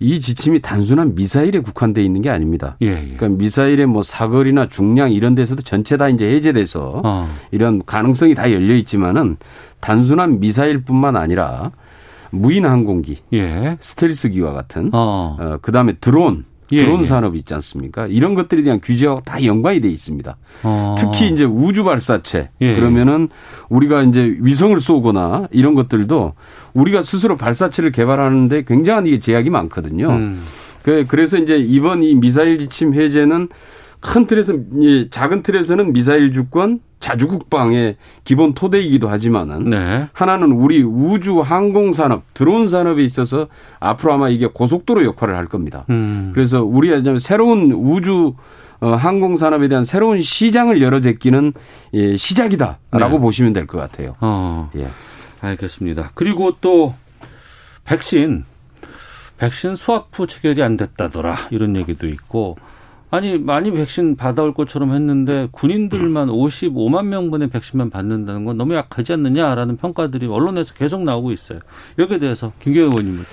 이 지침이 단순한 미사일에 국한돼 있는 게 아닙니다. 예, 예. 그러니까 미사일의 뭐 사거리나 중량 이런 데서도 전체 다 이제 해제돼서 어. 이런 가능성이 다 열려 있지만은 단순한 미사일뿐만 아니라 무인 항공기, 예. 스텔스기와 같은 어. 어 그다음에 드론 예, 드론 예. 산업 있지 않습니까? 이런 것들에 대한 규제하고 다 연관이 돼 있습니다. 어. 특히 이제 우주 발사체 예. 그러면은 우리가 이제 위성을 쏘거나 이런 것들도 우리가 스스로 발사체를 개발하는데 굉장한 이게 제약이 많거든요. 음. 그, 그래서 이제 이번 이 미사일 지침 해제는 큰 틀에서 작은 틀에서는 미사일 주권 자주 국방의 기본 토대이기도 하지만은 네. 하나는 우리 우주 항공 산업, 드론 산업에 있어서 앞으로 아마 이게 고속도로 역할을 할 겁니다. 음. 그래서 우리 새로운 우주 어, 항공 산업에 대한 새로운 시장을 열어 제끼는 예, 시작이다라고 네. 보시면 될 것 같아요. 어. 예. 알겠습니다. 그리고 또 백신 백신 수확부 체결이 안 됐다더라 이런 얘기도 있고 아니 많이 백신 받아올 것처럼 했는데 군인들만 55만 명분의 백신만 받는다는 건 너무 약하지 않느냐라는 평가들이 언론에서 계속 나오고 있어요. 여기에 대해서 김경호 의원님은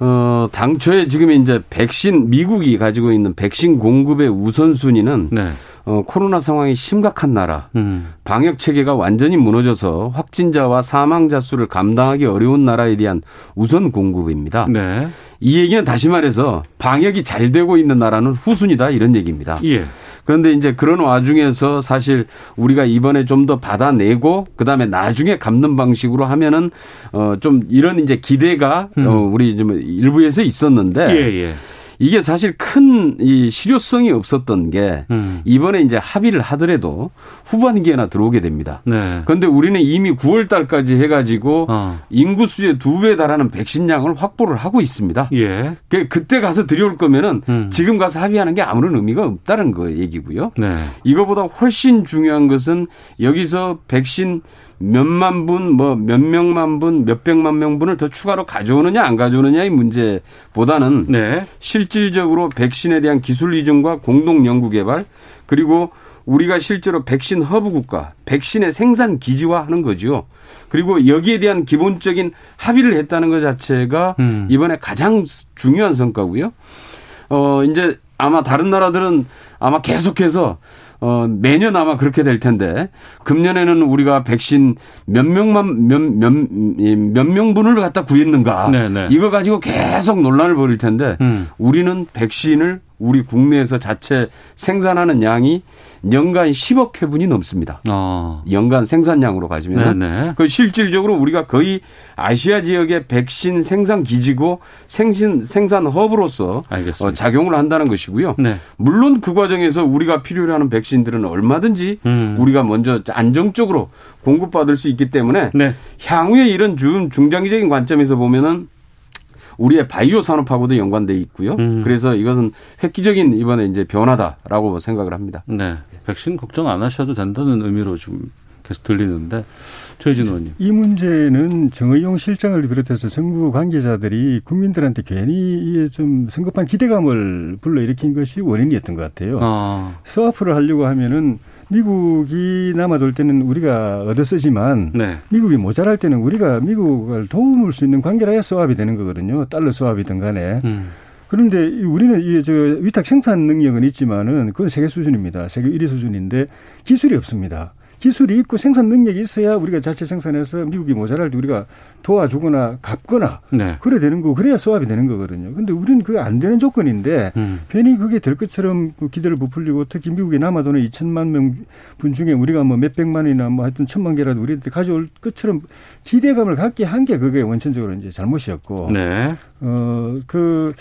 어, 당초에 지금 이제 백신 미국이 가지고 있는 백신 공급의 우선순위는 네. 어, 코로나 상황이 심각한 나라, 음. 방역 체계가 완전히 무너져서 확진자와 사망자 수를 감당하기 어려운 나라에 대한 우선 공급입니다. 네. 이 얘기는 다시 말해서 방역이 잘 되고 있는 나라는 후순이다 이런 얘기입니다. 예. 그런데 이제 그런 와중에서 사실 우리가 이번에 좀 더 받아내고 그다음에 나중에 갚는 방식으로 하면은 어좀 이런 이제 기대가 음. 어 우리 좀 일부에서 있었는데 예, 예. 이게 사실 큰 이 실효성이 없었던 게 음. 이번에 이제 합의를 하더라도 후반기에나 들어오게 됩니다. 네. 그런데 우리는 이미 9월 달까지 해가지고 어. 인구 수의 두배 달하는 백신량을 확보를 하고 있습니다. 예. 그 그때 가서 들여올 거면은 음. 지금 가서 합의하는 게 아무런 의미가 없다는 거 얘기고요. 네. 이거보다 훨씬 중요한 것은 여기서 백신 몇만 분, 뭐 몇 명만 분, 몇 백만 명 분을 더 추가로 가져오느냐 안 가져오느냐의 문제보다는 네. 실질적으로 백신에 대한 기술 이전과 공동 연구 개발 그리고 우리가 실제로 백신 허브 국가, 백신의 생산 기지화 하는 거죠. 그리고 여기에 대한 기본적인 합의를 했다는 것 자체가 음. 이번에 가장 중요한 성과고요. 어 이제 아마 다른 나라들은 아마 계속해서 어, 매년 아마 그렇게 될 텐데 금년에는 우리가 백신 몇 명만 몇몇 몇 명분을 갖다 구했는가 네네. 네. 이거 가지고 계속 논란을 벌일 텐데 음. 우리는 백신을 우리 국내에서 자체 생산하는 양이 연간 10억 회분이 넘습니다. 어. 연간 생산량으로 가지면 그 실질적으로 우리가 거의 아시아 지역의 백신 생산 기지고 생신 생산 허브로서 어, 작용을 한다는 것이고요. 네. 물론 그 과정에서 우리가 필요로 하는 백신들은 얼마든지 음. 우리가 먼저 안정적으로 공급받을 수 있기 때문에 네. 향후에 이런 중 중장기적인 관점에서 보면은 우리의 바이오 산업하고도 연관돼 있고요. 음. 그래서 이것은 획기적인 이번에 이제 변화다라고 생각을 합니다. 네. 백신 걱정 안 하셔도 된다는 의미로 좀 계속 들리는데 최진 의원님. 이 문제는 정의용 실장을 비롯해서 정부 관계자들이 국민들한테 괜히 좀 성급한 기대감을 불러일으킨 것이 원인이었던 것 같아요. 아. 스와프를 하려고 하면은 미국이 남아돌 때는 우리가 얻어쓰지만 네. 미국이 모자랄 때는 우리가 미국을 도움을 수 있는 관계라야 수합이 되는 거거든요. 달러 수합이든 간에. 음. 그런데 우리는 이저 위탁 생산 능력은 있지만은 그건 세계 수준입니다. 세계 1위 수준인데 기술이 없습니다. 기술이 있고 생산 능력이 있어야 우리가 자체 생산해서 미국이 모자랄 때 우리가 도와주거나 갚거나 네. 그래 되는 거 그래야 수합이 되는 거거든요. 근데 우리는 그게 안 되는 조건인데 음. 괜히 그게 될 것처럼 그 기대를 부풀리고 특히 미국에 남아도는 2천만 명 분 중에 우리가 뭐 몇백만이나 뭐 하여튼 천만 개라도 우리한테 가져올 것처럼 기대감을 갖게 한 게 그게 원천적으로 이제 잘못이었고 네. 어 그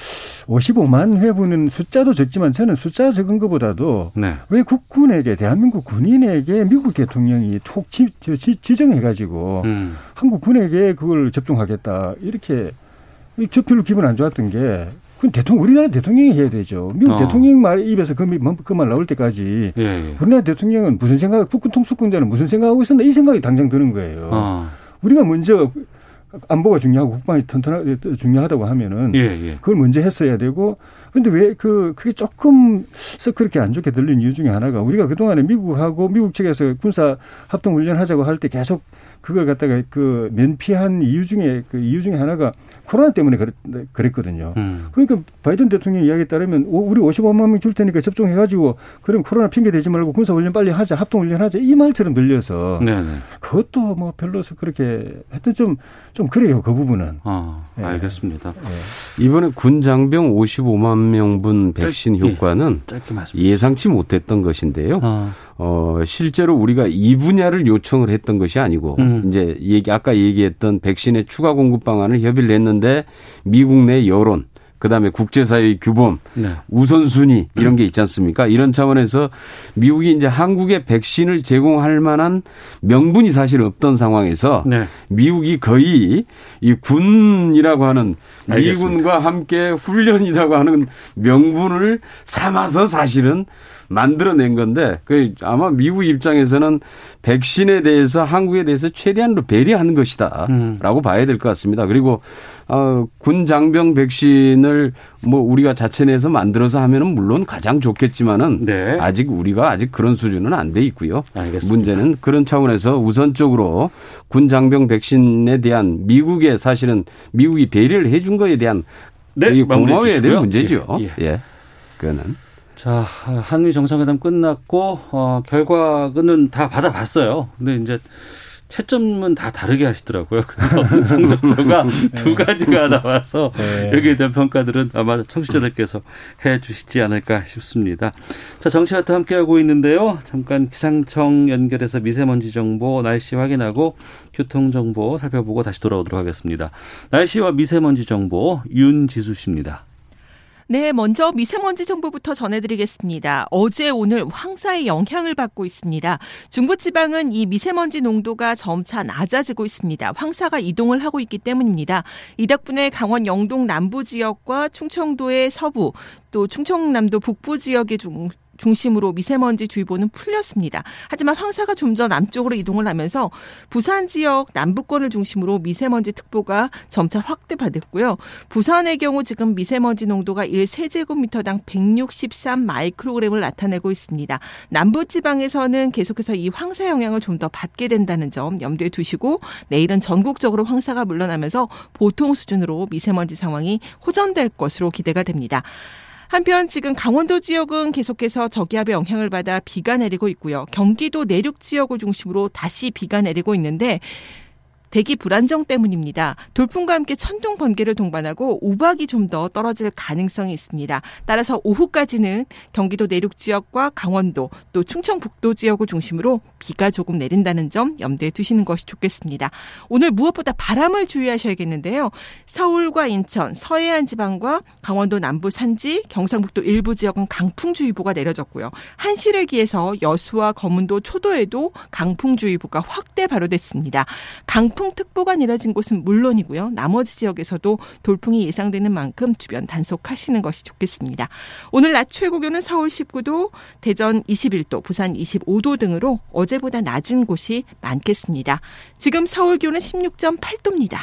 55만 회분은 숫자도 적지만 저는 숫자 적은 것보다도 네. 왜 국군에게 대한민국 군인에게 미국 대통령이 톡 지, 지, 지정해 가지고 음. 한국 군에게 그걸 접종하겠다 이렇게 저 별로 기분 안 좋았던 게 그건 대통령 우리나라 대통령이 해야 되죠. 미국 어. 대통령 말 입에서 그말 뭐, 그 나올 때까지 예, 예. 우리나라 대통령은 무슨 생각, 국군 통수권자는 무슨 생각하고 있었나 이 생각이 당장 드는 거예요. 어. 우리가 먼저 안보가 중요하고 국방이 튼튼하 중요하다고 하면은 예, 예. 그걸 먼저 했어야 되고 근데 왜 그 그게 조금 그렇게 안 좋게 들린 이유 중에 하나가 우리가 그동안에 미국하고 미국 측에서 군사 합동 훈련 하자고 할 때 계속 그걸 갖다가 그 면피한 이유 중에 그 이유 중에 하나가 코로나 때문에 그랬, 거든요 음. 그러니까 바이든 대통령 이야기에 따르면 우리 55만 명 줄 테니까 접종해가지고 그럼 코로나 핑계 대지 말고 군사훈련 빨리 하자, 합동훈련 하자 이 말처럼 들려서 네네. 그것도 뭐 별로서 그렇게 하여튼 좀, 좀 그래요. 그 부분은. 아, 알겠습니다. 네. 이번에 군 장병 55만 명분 백신 짧, 효과는 예. 상치 못했던 것인데요. 아. 어, 실제로 우리가 이 분야를 요청을 했던 것이 아니고 음. 이제 얘기 아까 얘기했던 백신의 추가 공급 방안을 협의를 냈는데 미국 내 여론 그 다음에 국제사회의 규범, 네. 우선순위 이런 게 있지 않습니까? 이런 차원에서 미국이 이제 한국에 백신을 제공할 만한 명분이 사실 없던 상황에서 네. 미국이 거의 이 군이라고 하는 알겠습니다. 미군과 함께 훈련이라고 하는 명분을 삼아서 사실은 만들어낸 건데 그 아마 미국 입장에서는 백신에 대해서 한국에 대해서 최대한으로 배려하는 것이다라고 음. 봐야 될 것 같습니다. 그리고 어, 군 장병 백신을 뭐 우리가 자체 내에서 만들어서 하면은 물론 가장 좋겠지만은 네. 아직 우리가 아직 그런 수준은 안 돼 있고요. 알겠습니다. 문제는 그런 차원에서 우선적으로 군 장병 백신에 대한 미국의 사실은 미국이 배려를 해준 거에 대한 네, 고마워야 될 문제죠. 예, 예. 예. 그거는. 자, 한미 정상회담 끝났고, 어, 결과는 다 받아봤어요. 근데 이제 채점은 다 다르게 하시더라고요. 그래서 *laughs* 성적표가 네. 두 가지가 나와서 네. 여기에 대한 평가들은 아마 청취자들께서 해 주시지 않을까 싶습니다. 자, 정치와트 함께하고 있는데요. 잠깐 기상청 연결해서 미세먼지 정보, 날씨 확인하고 교통 정보 살펴보고 다시 돌아오도록 하겠습니다. 날씨와 미세먼지 정보 윤지수 씨입니다. 네, 먼저 미세먼지 정보부터 전해드리겠습니다. 어제 오늘 황사의 영향을 받고 있습니다. 중부지방은 이 미세먼지 농도가 점차 낮아지고 있습니다. 황사가 이동을 하고 있기 때문입니다. 이 덕분에 강원 영동 남부 지역과 충청도의 서부 또 충청남도 북부 지역의 중 중심으로 미세먼지 주의보는 풀렸습니다. 하지만 황사가 좀 더 남쪽으로 이동을 하면서 부산 지역 남부권을 중심으로 미세먼지 특보가 점차 확대받았고요. 부산의 경우 지금 미세먼지 농도가 1세제곱미터당 163 마이크로그램을 나타내고 있습니다. 남부 지방에서는 계속해서 이 황사 영향을 좀 더 받게 된다는 점 염두에 두시고 내일은 전국적으로 황사가 물러나면서 보통 수준으로 미세먼지 상황이 호전될 것으로 기대가 됩니다. 한편 지금 강원도 지역은 계속해서 저기압의 영향을 받아 비가 내리고 있고요. 경기도 내륙 지역을 중심으로 다시 비가 내리고 있는데 대기 불안정 때문입니다. 돌풍과 함께 천둥 번개를 동반하고 우박이 좀 더 떨어질 가능성이 있습니다. 따라서 오후까지는 경기도 내륙 지역과 강원도 또 충청 북도 지역을 중심으로 비가 조금 내린다는 점 염두에 두시는 것이 좋겠습니다. 오늘 무엇보다 바람을 주의하셔야겠는데요. 서울과 인천, 서해안 지방과 강원도 남부 산지, 경상북도 일부 지역은 강풍주의보가 내려졌고요. 한시를 기해서 여수와 거문도 초도에도 강풍주의보가 확대 발효됐습니다. 강풍 돌풍특보가 내려진 곳은 물론이고요. 나머지 지역에서도 돌풍이 예상되는 만큼 주변 단속하시는 것이 좋겠습니다. 오늘 낮 최고 기온은 서울 19도, 대전 21도, 부산 25도 등으로 어제보다 낮은 곳이 많겠습니다. 지금 서울 기온은 16.8도입니다.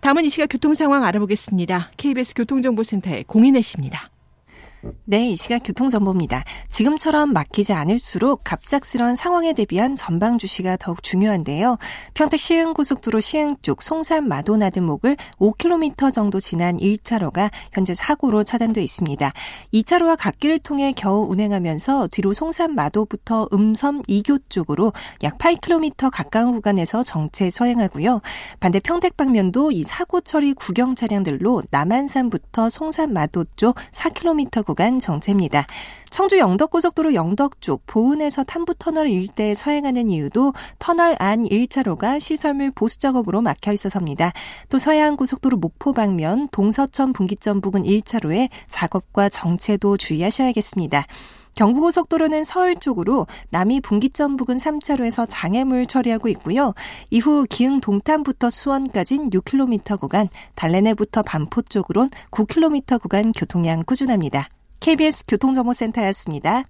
다음은 이 시각 교통 상황 알아보겠습니다. KBS 교통정보센터의 공인혜 씨입니다. 네, 이 시각 교통정보입니다. 지금처럼 막히지 않을수록 갑작스런 상황에 대비한 전방 주시가 더욱 중요한데요. 평택 시흥고속도로 시흥 쪽 송산 마도 나들목을 5km 정도 지난 1차로가 현재 사고로 차단돼 있습니다. 2차로와 갓길을 통해 겨우 운행하면서 뒤로 송산 마도부터 음섬 이교 쪽으로 약 8km 가까운 구간에서 정체 서행하고요. 반대 평택 방면도 이 사고 처리 구경 차량들로 남한산부터 송산 마도 쪽 4km 구간 정체입니다. 청주 영덕고속도로 영덕 쪽 보은에서 탐부터널 일대에 서행하는 이유도 터널 안 1차로가 시설물 보수 작업으로 막혀 있어서입니다. 또 서해안고속도로 목포 방면 동서천 분기점 부근 1차로에 작업과 정체도 주의하셔야겠습니다. 경부고속도로는 서울 쪽으로 남이 분기점 부근 3차로에서 장애물 처리하고 있고요. 이후 기흥 동탄부터 수원까지는 6km 구간, 달래내부터 반포 쪽으론 9km 구간 교통량 꾸준합니다. KBS 교통정보센터였습니다.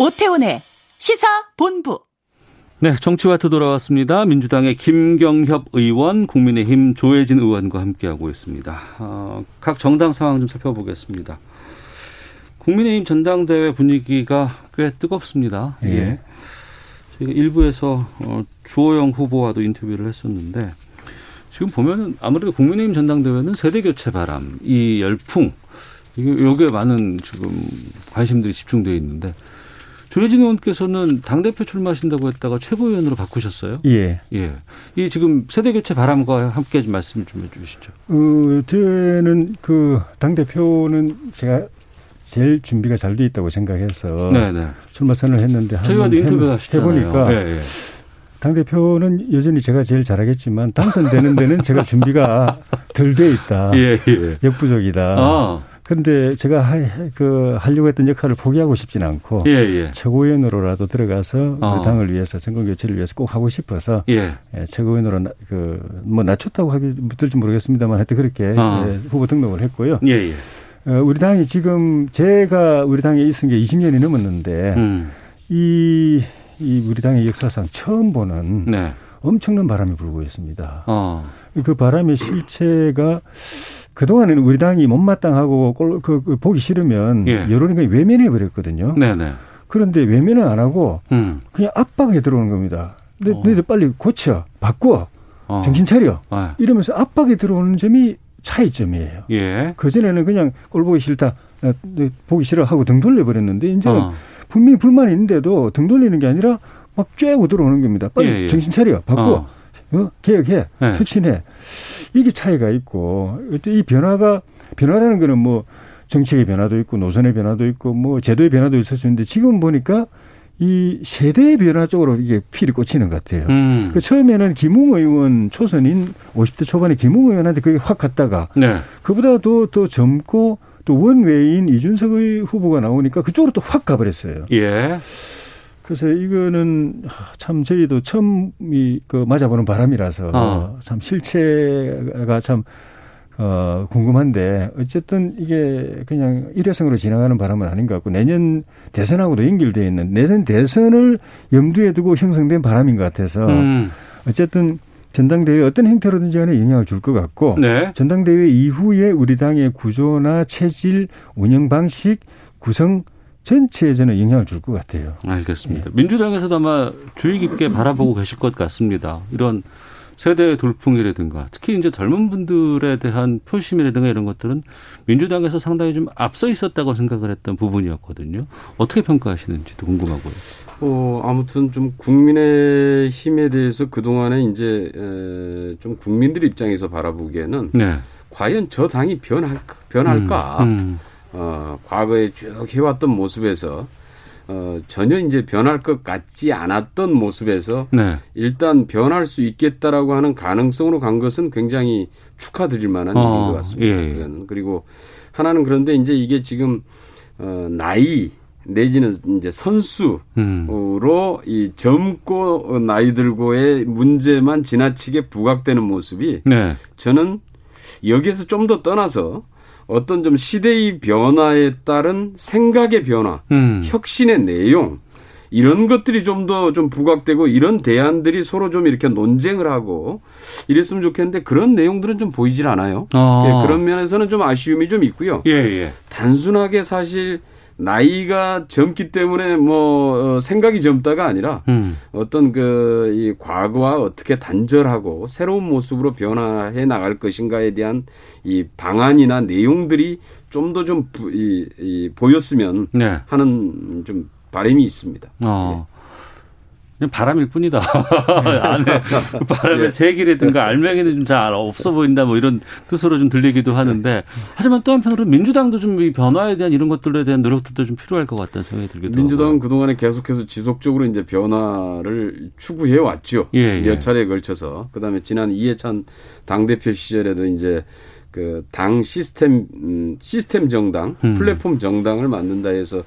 오태훈의 시사본부. 네, 정치와트 돌아왔습니다. 민주당의 김경협 의원, 국민의힘 조혜진 의원과 함께하고 있습니다. 어, 각 정당 상황 좀 살펴보겠습니다. 국민의힘 전당대회 분위기가 꽤 뜨겁습니다. 예. 예. 저희가 일부에서 어, 주호영 후보와도 인터뷰를 했었는데 지금 보면은 아무래도 국민의힘 전당대회는 세대 교체 바람, 이 열풍, 이게 요게 많은 지금 관심들이 집중되어 있는데 조혜진 의원께서는 당 대표 출마하신다고 했다가 최고위원으로 바꾸셨어요? 예. 예. 이 지금 세대 교체 바람과 함께 좀 말씀 좀 해주시죠. 어, 저는 그 당 대표는 제가 제일 준비가 잘 돼 있다고 생각해서 네네. 출마 선언을 했는데 저희와도 인터뷰 하시잖아요. 해보니까 예, 예. 당 대표는 여전히 제가 제일 잘하겠지만 당선되는 데는 제가 준비가 덜 돼 있다. *laughs* 예, 예. 역부족이다. 아. 그런데 제가 하, 그 하려고 했던 역할을 포기하고 싶지는 않고 예, 예. 최고위원으로라도 들어가서 어. 그 당을 위해서 정권 교체를 위해서 꼭 하고 싶어서 예. 예 최고위원으로 그뭐 낮췄다고 하기 들지 모르겠습니다만 하여튼 그렇게 어. 예, 후보 등록을 했고요. 예, 예. 어, 우리 당이 지금 제가 우리 당에 있은 게 20년이 넘었는데 음. 이, 이 우리 당의 역사상 처음 보는 네. 엄청난 바람이 불고 있습니다. 어. 그 바람의 실체가 그동안에는 우리 당이 못마땅하고 꼴, 그, 그 보기 싫으면 예. 여론이 그냥 외면해 버렸거든요. 네네. 그런데 외면은 안 하고 음. 그냥 압박에 들어오는 겁니다. 너, 어. 너희들 빨리 고쳐, 바꿔, 어. 정신 차려. 아. 이러면서 압박에 들어오는 점이 차이점이에요. 예. 그전에는 그냥 꼴 보기 싫다, 어, 보기 싫어 하고 등 돌려버렸는데 이제는 어. 분명히 불만이 있는데도 등 돌리는 게 아니라 막 쬐고 들어오는 겁니다. 빨리 예, 예. 정신 차려, 바꿔, 어. 어 개혁해, 예. 혁신해. 이게 차이가 있고 이 변화가 변화라는 거는 뭐 정책의 변화도 있고 노선의 변화도 있고 뭐 제도의 변화도 있을 수 있는데 지금 보니까 이 세대의 변화 쪽으로 이게 필이 꽂히는 것 같아요. 음. 그 처음에는 김웅 의원 초선인 50대 초반에 김웅 의원한테 그게 확 갔다가 네. 그보다 도 더 젊고 또 원외인 이준석의 후보가 나오니까 그쪽으로 또 확 가버렸어요. 예. 그래서 이거는 참 저희도 처음 이그 맞아보는 바람이라서 어. 참 실체가 참 어, 궁금한데 어쨌든 이게 그냥 일회성으로 지나가는 바람은 아닌 것 같고 내년 대선하고도 연결되어 있는 내년 대선을 염두에 두고 형성된 바람인 것 같아서 음. 어쨌든 전당대회 어떤 형태로든지 간에 영향을 줄 것 같고 네. 전당대회 이후에 우리 당의 구조나 체질, 운영 방식, 구성 전체에 저는 영향을 줄 것 같아요. 알겠습니다. 예. 민주당에서도 아마 주의 깊게 *laughs* 바라보고 계실 것 같습니다. 이런 세대 돌풍이라든가 특히 이제 젊은 분들에 대한 표심이라든가 이런 것들은 민주당에서 상당히 좀 앞서 있었다고 생각을 했던 부분이었거든요. 어떻게 평가하시는지도 궁금하고요. 어, 아무튼 좀 국민의 힘에 대해서 그동안에 이제 에, 좀 국민들 입장에서 바라보기에는 네. 과연 저 당이 변할, 변할까? 음, 음. 어, 과거에 쭉 해왔던 모습에서 어, 전혀 이제 변할 것 같지 않았던 모습에서 네. 일단 변할 수 있겠다라고 하는 가능성으로 간 것은 굉장히 축하드릴 만한 어, 일인 것 같습니다. 예, 예. 그리고 하나는 그런데 이제 이게 지금 어, 나이 내지는 이제 선수로 음. 이 젊고 나이 들고의 문제만 지나치게 부각되는 모습이 네. 저는 여기에서 좀 더 떠나서 어떤 좀 시대의 변화에 따른 생각의 변화, 음. 혁신의 내용 이런 것들이 좀 더좀 좀 부각되고 이런 대안들이 서로 좀 이렇게 논쟁을 하고 이랬으면 좋겠는데 그런 내용들은 좀 보이질 않아요. 어. 예, 그런 면에서는 좀 아쉬움이 좀 있고요. 예, 예. 단순하게 사실 나이가 젊기 때문에 뭐 어, 생각이 젊다가 아니라 음. 어떤 그 이 과거와 어떻게 단절하고 새로운 모습으로 변화해 나갈 것인가에 대한 이 방안이나 내용들이 좀 더좀 이, 이, 보였으면 네. 하는 좀 바람이 있습니다. 어. 그냥 바람일 뿐이다. *laughs* 안에 그 바람의 예. 색이라든가 알맹이는 좀 잘 없어 보인다 뭐 이런 뜻으로 좀 들리기도 하는데 하지만 또 한편으로는 민주당도 좀 이 변화에 대한 이런 것들에 대한 노력들도 좀 필요할 것 같다는 생각이 들기도 민주당은 하고. 그동안에 계속해서 지속적으로 이제 변화를 추구해 왔죠. 예, 예. 몇 차례에 걸쳐서. 그다음에 지난 이해찬 당대표 시절에도 이제 그 당 시스템 음, 시스템 정당, 음. 플랫폼 정당을 만든다 해서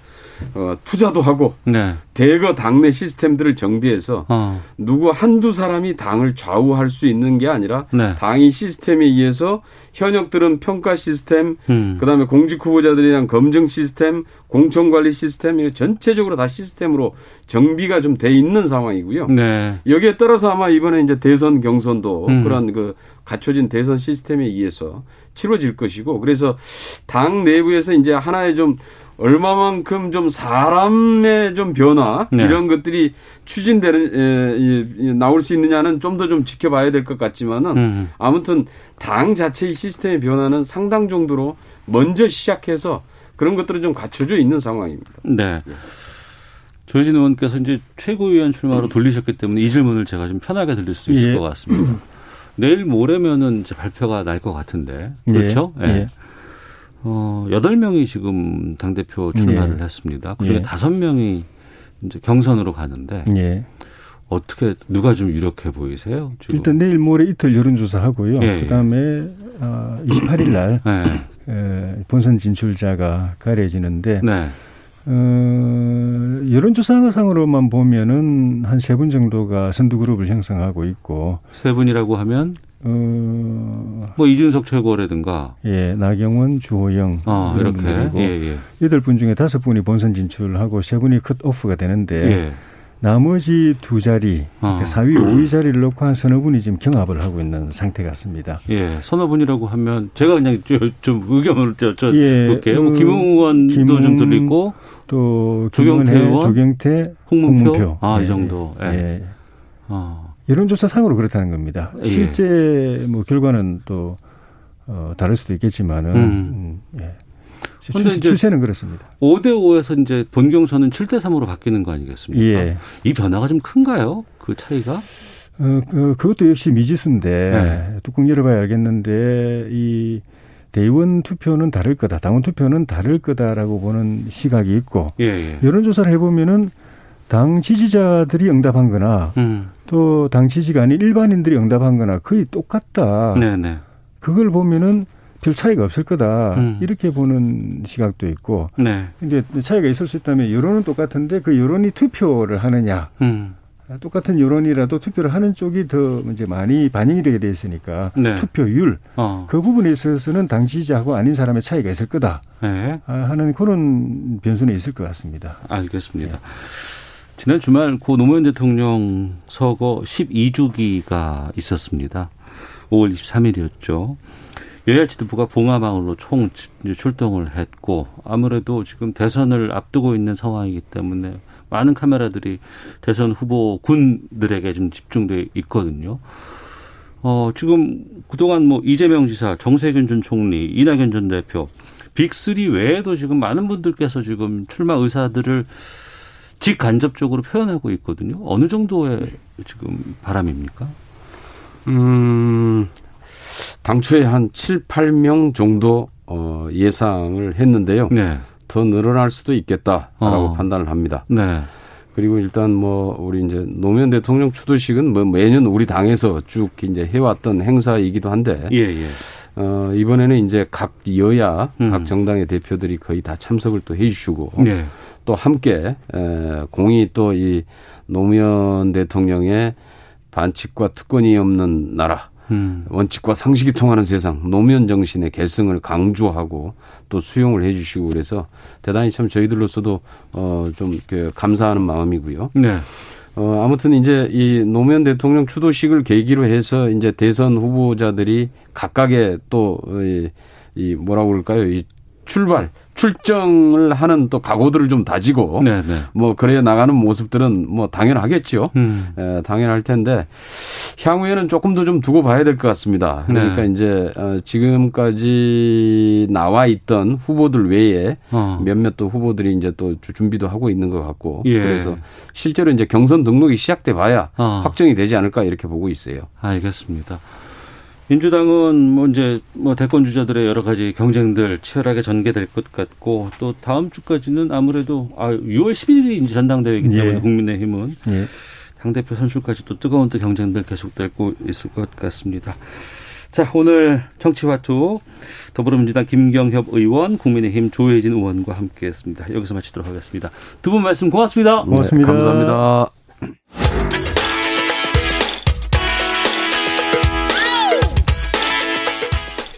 어, 투자도 하고 네. 대거 당내 시스템들을 정비해서 어. 누구 한두 사람이 당을 좌우할 수 있는 게 아니라 네. 당이 시스템에 의해서 현역들은 평가 시스템, 음. 그다음에 공직 후보자들에 대한 검증 시스템, 공천 관리 시스템 전체적으로 다 시스템으로 정비가 좀 돼 있는 상황이고요. 네. 여기에 따라서 아마 이번에 이제 대선 경선도 음. 그런 그 갖춰진 대선 시스템에 의해서 치러질 것이고 그래서 당 내부에서 이제 하나의 좀 얼마만큼 좀 사람의 좀 변화 네. 이런 것들이 추진되는 에, 에, 나올 수 있느냐는 좀 더좀 좀 지켜봐야 될 것 같지만은 음. 아무튼 당 자체의 시스템의 변화는 상당 정도로 먼저 시작해서 그런 것들은 좀 갖춰져 있는 상황입니다. 네. 네. 조혜진 의원께서 이제 최고위원 출마로 돌리셨기 때문에 이 질문을 제가 좀 편하게 드릴 수 있을 예. 것 같습니다. 내일 모레면은 이제 발표가 날 것 같은데 그렇죠? 예. 예. 어, 8명이 지금 당대표 출마를 예. 했습니다. 그중에 예. 5명이 이제 경선으로 가는데 예. 어떻게 누가 좀 유력해 보이세요? 지금? 일단 내일 모레 이틀 여론조사 하고요. 예, 예. 그다음에 어, 28일 날 예. 에, 본선 진출자가 가려지는데 네. 어, 여론조사상으로만 보면은 한 세 분 정도가 선두 그룹을 형성하고 있고 세 분이라고 하면 어, 뭐 이준석 최고라든가 예 나경원 주호영 어, 이렇게 예, 예. 여덟 분 중에 다섯 분이 본선 진출하고 세 분이 컷 오프가 되는데 예. 나머지 두 자리, 어. 그러니까 4위, 5위 자리를 놓고 한 서너 분이 지금 경합을 하고 있는 상태 같습니다. 예, 서너 분이라고 하면 제가 그냥 좀 의견을 저, 저 예, 볼게요. 뭐그 김웅 의원도 김웅, 좀 들리고 또 조경태 의원, 조경태, 홍문표, 홍문표. 아, 이 예, 정도. 예. 예. 어. 여론조사상으로 그렇다는 겁니다. 예. 실제 뭐 결과는 또 어, 다를 수도 있겠지만은 음. 음, 예. 추세, 추세는 그렇습니다. 5대 5에서 이제 본 경선은 7대 3으로 바뀌는 거 아니겠습니까? 예. 이 변화가 좀 큰가요? 그 차이가? 어, 그, 그것도 역시 미지수인데 네. 뚜껑 열어봐야 알겠는데 이 대의원 투표는 다를 거다, 당원 투표는 다를 거다라고 보는 시각이 있고 예, 예. 여론조사를 해보면은 당 지지자들이 응답한 거나 음. 또당 지지가 아닌 일반인들이 응답한 거나 거의 똑같다. 네네. 네. 그걸 보면은 별 차이가 없을 거다 음. 이렇게 보는 시각도 있고 네. 이제 차이가 있을 수 있다면 여론은 똑같은데 그 여론이 투표를 하느냐 음. 똑같은 여론이라도 투표를 하는 쪽이 더 이제 많이 반영이 되게 돼 있으니까 네. 투표율 어. 그 부분에 있어서는 당 지지자하고 아닌 사람의 차이가 있을 거다 네. 아, 하는 그런 변수는 있을 것 같습니다. 알겠습니다. 네. 지난 주말 고 노무현 대통령 서거 12주기가 있었습니다. 5월 23일이었죠. 여야 지도부가 봉화마을로 총 출동을 했고 아무래도 지금 대선을 앞두고 있는 상황이기 때문에 많은 카메라들이 대선 후보 군들에게 좀 집중돼 있거든요. 어, 지금 그동안 뭐 이재명 지사, 정세균 전 총리, 이낙연 전 대표, 빅3 외에도 지금 많은 분들께서 지금 출마 의사들을 직간접적으로 표현하고 있거든요. 어느 정도의 지금 바람입니까? 음, 당초에 한 7, 8명 정도 어, 예상을 했는데요. 네. 더 늘어날 수도 있겠다라고 어. 판단을 합니다. 네. 그리고 일단 뭐 우리 이제 노무현 대통령 추도식은 뭐 매년 우리 당에서 쭉 이제 해왔던 행사이기도 한데 예, 예. 어, 이번에는 이제 각 여야 음. 각 정당의 대표들이 거의 다 참석을 또 해주시고 예. 또 함께 에, 공이 또 이 노무현 대통령의 반칙과 특권이 없는 나라 음. 원칙과 상식이 통하는 세상, 노무현 정신의 계승을 강조하고 또 수용을 해 주시고 그래서 대단히 참 저희들로서도 어좀 그 감사하는 마음이고요. 네. 어 아무튼 이제 이 노무현 대통령 추도식을 계기로 해서 이제 대선 후보자들이 각각의 또이 이 뭐라고 그럴까요? 이 출발 출정을 하는 또 각오들을 좀 다지고 네네. 네. 뭐 그래 나가는 모습들은 뭐 당연하겠죠. 음. 에, 당연할 텐데 향후에는 조금 더 좀 두고 봐야 될 것 같습니다. 그러니까 네. 이제 어, 지금까지 나와 있던 후보들 외에 어. 몇몇 또 후보들이 이제 또 준비도 하고 있는 것 같고 예. 그래서 실제로 이제 경선 등록이 시작돼 봐야 어. 확정이 되지 않을까 이렇게 보고 있어요. 알겠습니다. 민주당은 뭐 이제 뭐 대권 주자들의 여러 가지 경쟁들 치열하게 전개될 것 같고 또 다음 주까지는 아무래도 아 6월 11일이 이제 전당대회이기 때문에 예. 국민의힘은 예. 당 대표 선출까지 도 뜨거운 또 경쟁들 계속되고 있을 것 같습니다. 자, 오늘 정치화투 더불어민주당 김경협 의원, 국민의힘 조혜진 의원과 함께 했습니다. 여기서 마치도록 하겠습니다. 두 분 말씀 고맙습니다. 고맙습니다. 네, 감사합니다.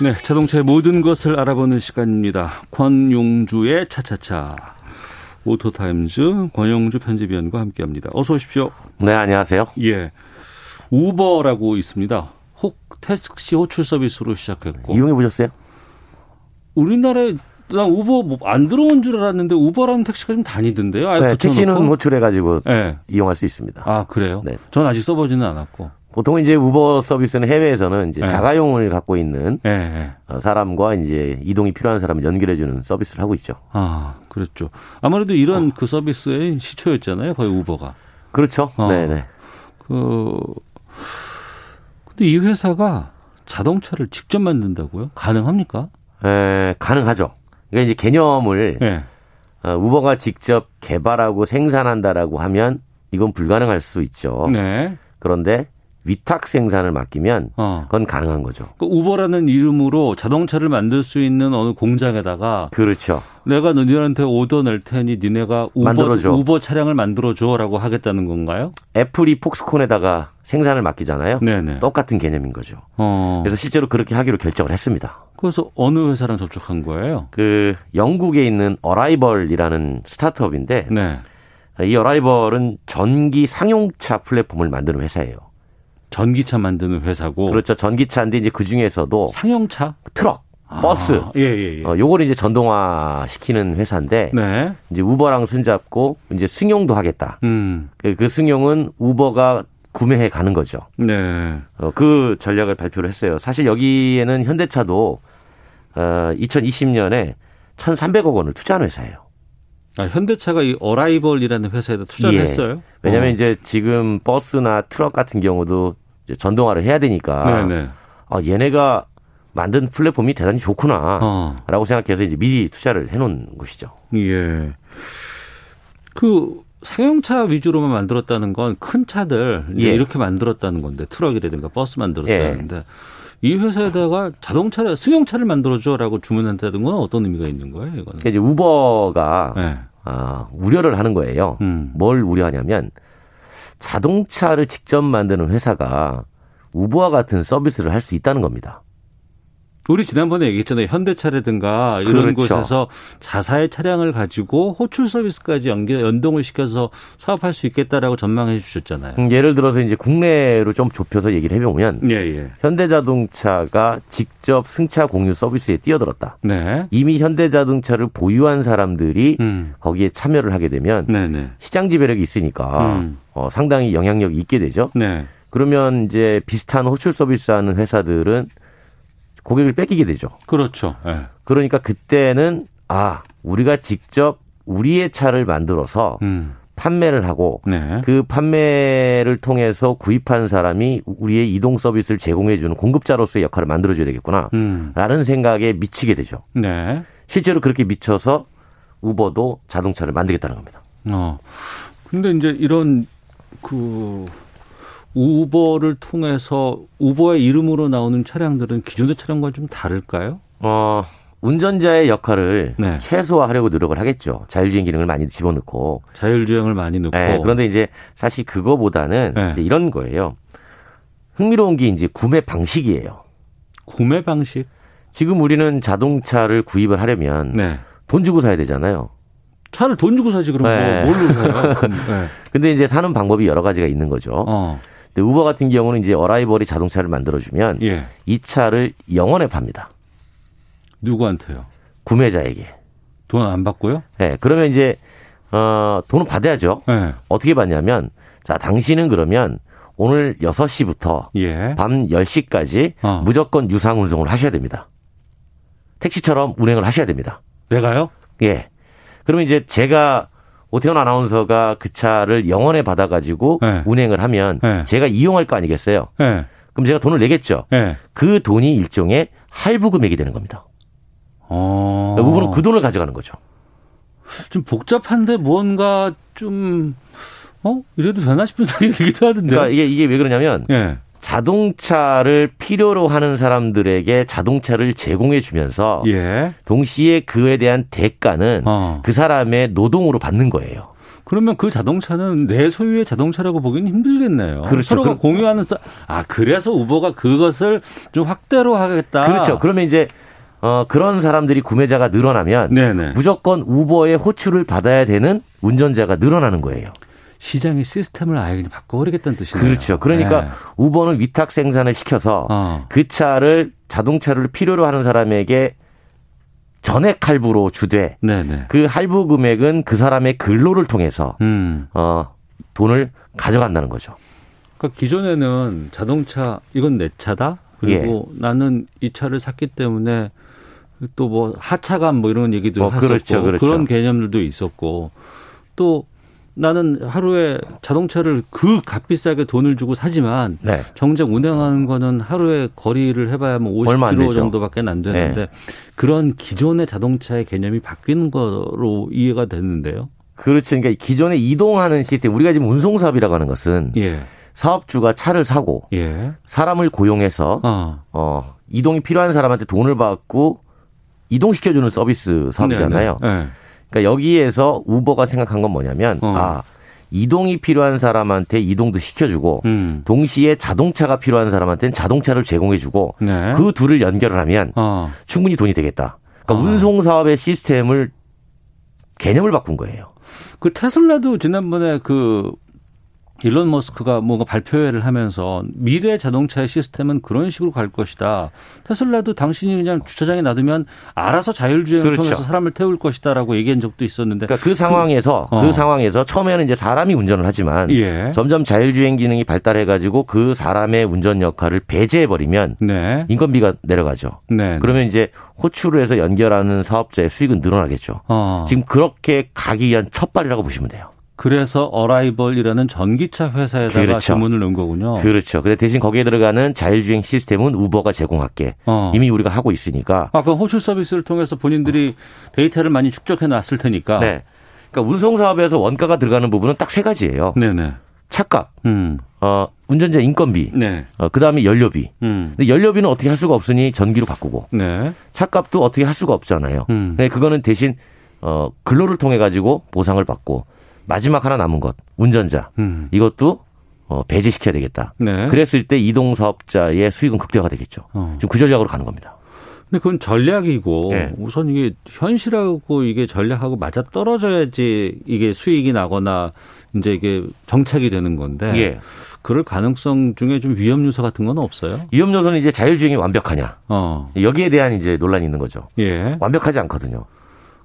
네, 자동차의 모든 것을 알아보는 시간입니다. 권용주의 차차차. 오토타임즈 권용주 편집위원과 함께합니다. 어서 오십시오. 네, 안녕하세요. 예, 우버라고 있습니다. 혹 택시 호출 서비스로 시작했고 이용해 보셨어요? 우리나라에 난 우버 뭐 안 들어온 줄 알았는데 우버라는 택시가 좀 다니던데요. 네, 택시는 호출해 가지고 네. 이용할 수 있습니다. 아 그래요? 네. 전 아직 써보지는 않았고. 보통 이제 우버 서비스는 해외에서는 이제 네. 자가용을 갖고 있는 네. 사람과 이제 이동이 필요한 사람을 연결해주는 서비스를 하고 있죠. 아, 그렇죠. 아무래도 이런 어. 그 서비스의 시초였잖아요, 거의 우버가. 그렇죠. 어. 네네. 그 근데 이 회사가 자동차를 직접 만든다고요? 가능합니까? 에, 가능하죠. 그러니까 이제 개념을 네. 어, 우버가 직접 개발하고 생산한다라고 하면 이건 불가능할 수 있죠. 네. 그런데 위탁 생산을 맡기면 어. 그건 가능한 거죠. 그 우버라는 이름으로 자동차를 만들 수 있는 어느 공장에다가 그렇죠. 내가 너희한테 오더 낼 테니 니네가 우버, 만들어줘. 우버 차량을 만들어 줘라고 하겠다는 건가요? 애플이 폭스콘에다가 생산을 맡기잖아요. 네네. 똑같은 개념인 거죠. 어. 그래서 실제로 그렇게 하기로 결정을 했습니다. 그래서 어느 회사랑 접촉한 거예요? 그 영국에 있는 어라이벌이라는 스타트업인데 네. 이 어라이벌은 전기 상용차 플랫폼을 만드는 회사예요. 전기차 만드는 회사고. 그렇죠. 전기차인데 이제 그 중에서도 상용차, 트럭, 아, 버스. 예, 예, 예. 어, 요거를 이제 전동화 시키는 회사인데 네. 이제 우버랑 손잡고 이제 승용도 하겠다. 음. 그, 그 승용은 우버가 구매해 가는 거죠. 네. 어, 그 전략을 발표를 했어요. 사실 여기에는 현대차도 어, 2020년에 1,300억 원을 투자한 회사예요. 아, 현대차가 이 Arrival이라는 회사에다 투자를 예. 했어요? 왜냐하면 어. 이제 지금 버스나 트럭 같은 경우도 전동화를 해야 되니까 네네. 아, 얘네가 만든 플랫폼이 대단히 좋구나라고 어. 생각해서 이제 미리 투자를 해놓은 것이죠. 예. 그 상용차 위주로만 만들었다는 건 큰 차들 예. 이렇게 만들었다는 건데 트럭이라든가 버스 만들었다는데 예. 이 회사에다가 자동차를 승용차를 만들어줘라고 주문한다는 건 어떤 의미가 있는 거예요? 이거는 이제 우버가 네. 아, 우려를 하는 거예요. 음. 뭘 우려하냐면 자동차를 직접 만드는 회사가 우버와 같은 서비스를 할 수 있다는 겁니다. 우리 지난번에 얘기했잖아요. 현대차라든가 이런 그렇죠. 곳에서 자사의 차량을 가지고 호출 서비스까지 연계, 연동을 시켜서 사업할 수 있겠다라고 전망해 주셨잖아요. 음, 예를 들어서 이제 국내로 좀 좁혀서 얘기를 해보면 예, 예. 현대자동차가 직접 승차 공유 서비스에 뛰어들었다. 네. 이미 현대자동차를 보유한 사람들이 음. 거기에 참여를 하게 되면 네네. 네. 시장 지배력이 있으니까 음. 어, 상당히 영향력이 있게 되죠. 네. 그러면 이제 비슷한 호출 서비스하는 회사들은 고객을 뺏기게 되죠. 그렇죠. 네. 그러니까 그때는 아 우리가 직접 우리의 차를 만들어서 음. 판매를 하고 네. 그 판매를 통해서 구입한 사람이 우리의 이동 서비스를 제공해주는 공급자로서의 역할을 만들어줘야 되겠구나. 음. 라는 생각에 미치게 되죠. 네. 실제로 그렇게 미쳐서 우버도 자동차를 만들겠다는 겁니다. 어. 근데 이제 이런 그 우버를 통해서 우버의 이름으로 나오는 차량들은 기존의 차량과 좀 다를까요? 어, 운전자의 역할을 네. 최소화하려고 노력을 하겠죠. 자율주행 기능을 많이 집어넣고. 자율주행을 많이 넣고. 네, 그런데 이제 사실 그거보다는 네. 이제 이런 거예요. 흥미로운 게 이제 구매 방식이에요. 구매 방식? 지금 우리는 자동차를 구입을 하려면 네. 돈 주고 사야 되잖아요. 차를 돈 주고 사지 그럼 네. 뭐 뭘로 사요? 네. 근데 이제 사는 방법이 여러 가지가 있는 거죠. 어. 근데 우버 같은 경우는 이제 어라이벌이 자동차를 만들어주면 예. 이 차를 영원에 팝니다. 누구한테요? 구매자에게. 돈 안 받고요? 네. 그러면 이제 어 돈을 받아야죠. 네. 어떻게 받냐면 자 당신은 그러면 오늘 6시부터 예. 밤 10시까지 어. 무조건 유상 운송을 하셔야 됩니다. 택시처럼 운행을 하셔야 됩니다. 내가요? 예. 그러면 이제 제가 오태훈 아나운서가 그 차를 영원에 받아가지고 네. 운행을 하면 네. 제가 이용할 거 아니겠어요? 네. 그럼 제가 돈을 내겠죠. 네. 그 돈이 일종의 할부 금액이 되는 겁니다. 어. 우버는 그 돈을 가져가는 거죠. 좀 복잡한데 뭔가 좀 어? 이래도 되나 싶은 *laughs* 생각이 들기도 하던데. 그러니까 이게 이게 왜 그러냐면 예. 자동차를 필요로 하는 사람들에게 자동차를 제공해 주면서 예. 동시에 그에 대한 대가는 어. 그 사람의 노동으로 받는 거예요. 그러면 그 자동차는 내 소유의 자동차라고 보기는 힘들겠네요. 그렇죠. 서로가 그, 공유하는 아 그래서 우버가 그것을 좀 확대로 하겠다. 그렇죠. 그러면 이제 어 그런 사람들이 구매자가 늘어나면 네네. 무조건 우버의 호출을 받아야 되는 운전자가 늘어나는 거예요. 시장의 시스템을 아예 그냥 바꿔버리겠다는 뜻이네요. 그렇죠. 그러니까 네. 우버는 위탁 생산을 시켜서 어. 그 차를 자동차를 필요로 하는 사람에게 전액 할부로 주되 네네. 그 할부 금액은 그 사람의 근로를 통해서 음. 어 돈을 가져간다는 거죠. 그러니까 기존에는 자동차 이건 내 차다. 그리고 예. 나는 이 차를 샀기 때문에 또 뭐 하차감 뭐 이런 얘기도 어, 했었고 그렇죠, 그렇죠. 그런 개념들도 있었고 또 나는 하루에 자동차를 그 값비싸게 돈을 주고 사지만 네. 정작 운행하는 거는 하루에 거리를 해봐야 뭐 50km 정도밖에 안 되는데 네. 그런 기존의 자동차의 개념이 바뀌는 거로 이해가 됐는데요. 그렇죠. 그러니까 기존에 이동하는 시스템 우리가 지금 운송 사업이라고 하는 것은 예. 사업주가 차를 사고 예. 사람을 고용해서 어. 어. 이동이 필요한 사람한테 돈을 받고 이동시켜주는 서비스 사업이잖아요. 네, 네. 네. 그러니까 여기에서 우버가 생각한 건 뭐냐면 어. 아 이동이 필요한 사람한테 이동도 시켜주고 음. 동시에 자동차가 필요한 사람한테는 자동차를 제공해주고 네. 그 둘을 연결을 하면 어. 충분히 돈이 되겠다. 그러니까 어. 운송 사업의 시스템을 개념을 바꾼 거예요. 그 테슬라도 지난번에 그 일론 머스크가 뭔가 발표회를 하면서 미래 자동차의 시스템은 그런 식으로 갈 것이다. 테슬라도 당신이 그냥 주차장에 놔두면 알아서 자율주행을 그렇죠. 통해서 사람을 태울 것이다라고 얘기한 적도 있었는데 그러니까 그 상황에서 그, 어. 그 상황에서 처음에는 이제 사람이 운전을 하지만 예. 점점 자율주행 기능이 발달해 가지고 그 사람의 운전 역할을 배제해 버리면 네. 인건비가 내려가죠. 네. 그러면 이제 호출을 해서 연결하는 사업자의 수익은 늘어나겠죠. 어. 지금 그렇게 가기 위한 첫발이라고 보시면 돼요. 그래서 어라이벌이라는 전기차 회사에다가 그렇죠. 주문을 넣은 거군요. 그렇죠. 근데 대신 거기에 들어가는 자율주행 시스템은 우버가 제공할게. 어. 이미 우리가 하고 있으니까. 아, 그럼 호출 서비스를 통해서 본인들이 데이터를 많이 축적해 놨을 테니까. 네. 그러니까 운송 사업에서 원가가 들어가는 부분은 딱 세 가지예요. 네네. 차값, 음. 어, 운전자 인건비, 네. 어, 그 다음에 연료비. 음. 근데 연료비는 어떻게 할 수가 없으니 전기로 바꾸고. 네. 차값도 어떻게 할 수가 없잖아요. 음. 근데 그거는 대신 어, 근로를 통해 가지고 보상을 받고 마지막 하나 남은 것 운전자 음. 이것도 어, 배제시켜야 되겠다. 네. 그랬을 때 이동 사업자의 수익은 극대화가 되겠죠. 어. 지금 그 전략으로 가는 겁니다. 근데 그건 전략이고 네. 우선 이게 현실하고 이게 전략하고 맞아 떨어져야지 이게 수익이 나거나 이제 이게 정착이 되는 건데 예. 그럴 가능성 중에 좀 위험 요소 같은 건 없어요? 위험 요소는 이제 자율주행이 완벽하냐. 어. 여기에 대한 이제 논란이 있는 거죠. 예. 완벽하지 않거든요.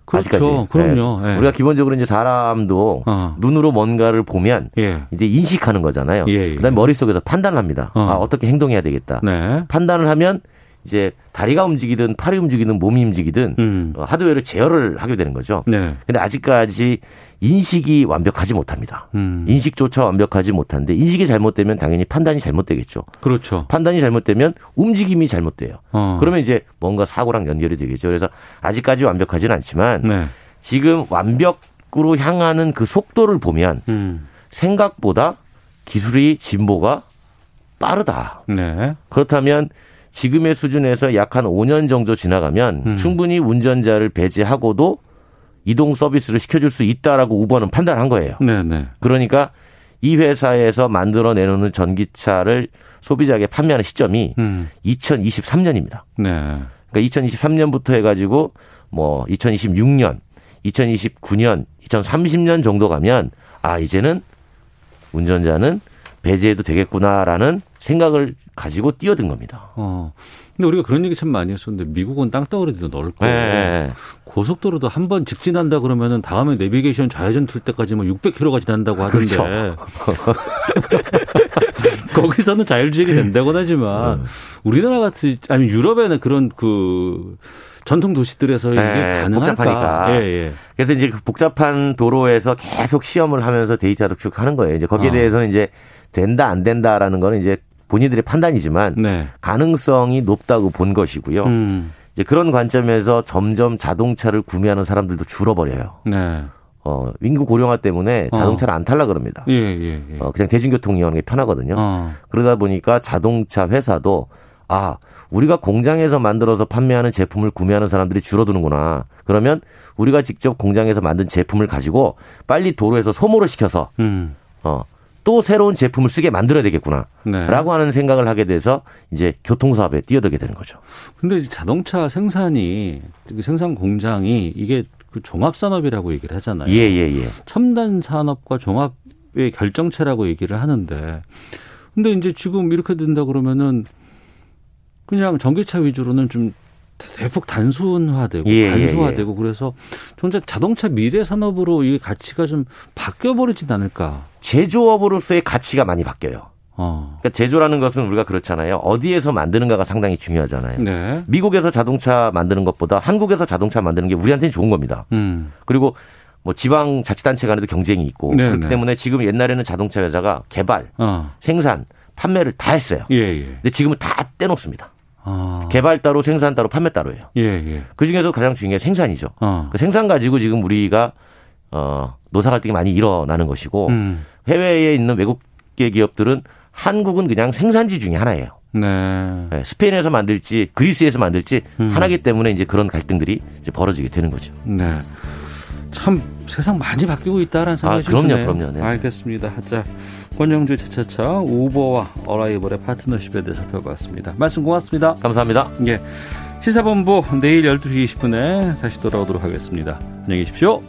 그렇죠. 아직까지. 그럼요. 네. 네. 우리가 기본적으로 이제 사람도 어. 눈으로 뭔가를 보면 예. 이제 인식하는 거잖아요. 예, 예. 그다음에 머릿속에서 판단을 합니다. 어. 아, 어떻게 행동해야 되겠다. 네. 판단을 하면 이제 다리가 움직이든 팔이 움직이든 몸이 움직이든 음. 어, 하드웨어를 제어를 하게 되는 거죠. 네. 근데 아직까지 인식이 완벽하지 못합니다. 음. 인식조차 완벽하지 못한데 인식이 잘못되면 당연히 판단이 잘못되겠죠. 그렇죠. 판단이 잘못되면 움직임이 잘못돼요. 어. 그러면 이제 뭔가 사고랑 연결이 되겠죠. 그래서 아직까지 완벽하지는 않지만 네. 지금 완벽으로 향하는 그 속도를 보면 음. 생각보다 기술이 진보가 빠르다. 네. 그렇다면 지금의 수준에서 약 한 5년 정도 지나가면 음. 충분히 운전자를 배제하고도 이동 서비스를 시켜줄 수 있다라고 우버는 판단한 거예요. 네네. 네. 그러니까 이 회사에서 만들어 내놓는 전기차를 소비자에게 판매하는 시점이 음. 2023년입니다. 네. 그러니까 2023년부터 해가지고 뭐 2026년, 2029년, 2030년 정도 가면 아 이제는 운전자는 배제해도 되겠구나라는 생각을 가지고 뛰어든 겁니다. 어. 근데 우리가 그런 얘기 참 많이 했었는데 미국은 땅덩어리도 넓고 네. 고속도로도 한 번 직진한다 그러면은 다음에 내비게이션 좌회전 틀 때까지 뭐 600km가 지난다고 하던데 그렇죠. *laughs* 거기서는 자율주행이 된다고는 하지만 네. 우리나라 같은 아니 유럽에는 그런 그 전통 도시들에서 이게 네, 가능할까? 복잡하니까. 예, 예. 그래서 이제 그 복잡한 도로에서 계속 시험을 하면서 데이터를 쭉 하는 거예요. 이제 거기에 어. 대해서는 이제 된다 안 된다라는 거는 이제 본인들의 판단이지만 네. 가능성이 높다고 본 것이고요. 음. 이제 그런 관점에서 점점 자동차를 구매하는 사람들도 줄어버려요. 네. 어, 인구 고령화 때문에 어. 자동차를 어. 안 탈라 그럽니다. 예, 예, 예. 어, 그냥 대중교통 이용하는 게 편하거든요. 어. 그러다 보니까 자동차 회사도 아, 우리가 공장에서 만들어서 판매하는 제품을 구매하는 사람들이 줄어드는구나. 그러면 우리가 직접 공장에서 만든 제품을 가지고 빨리 도로에서 소모를 시켜서 음. 어, 또 새로운 제품을 쓰게 만들어야 되겠구나. 네. 라고 하는 생각을 하게 돼서 이제 교통사업에 뛰어들게 되는 거죠. 근데 자동차 생산이, 생산 공장이 이게 그 종합산업이라고 얘기를 하잖아요. 예, 예, 예. 첨단 산업과 종합의 결정체라고 얘기를 하는데 근데 이제 지금 이렇게 된다 그러면은 그냥 전기차 위주로는 좀 대폭 단순화되고 예, 간소화되고 예, 예. 그래서 정작 자동차 미래 산업으로 이 가치가 좀 바뀌어 버리진 않을까? 제조업으로서의 가치가 많이 바뀌어요. 어. 그러니까 제조라는 것은 우리가 그렇잖아요. 어디에서 만드는가가 상당히 중요하잖아요. 네. 미국에서 자동차 만드는 것보다 한국에서 자동차 만드는 게 우리한테는 좋은 겁니다. 음. 그리고 뭐 지방 자치단체 간에도 경쟁이 있고 네 그렇기 네. 때문에 지금 옛날에는 자동차 회사가 개발, 어. 생산, 판매를 다 했어요. 예, 예. 근데 지금은 다 떼놓습니다. 아. 개발 따로 생산 따로 판매 따로예요. 예, 예. 그 중에서 가장 중요한 게 생산이죠. 어. 그 생산 가지고 지금 우리가 어, 노사 갈등이 많이 일어나는 것이고 음. 해외에 있는 외국계 기업들은 한국은 그냥 생산지 중에 하나예요. 네. 네. 스페인에서 만들지 그리스에서 만들지 음. 하나기 때문에 이제 그런 갈등들이 이제 벌어지게 되는 거죠. 네. 참 세상 많이 바뀌고 있다라는 생각이 아, 그럼요, 드네요. 그럼요. 네. 알겠습니다. 자, 권영주 차차차 우버와 어라이벌의 파트너십에 대해 살펴봤습니다. 말씀 고맙습니다. 감사합니다. 예. 시사본부 내일 12시 20분에 다시 돌아오도록 하겠습니다. 안녕히 계십시오.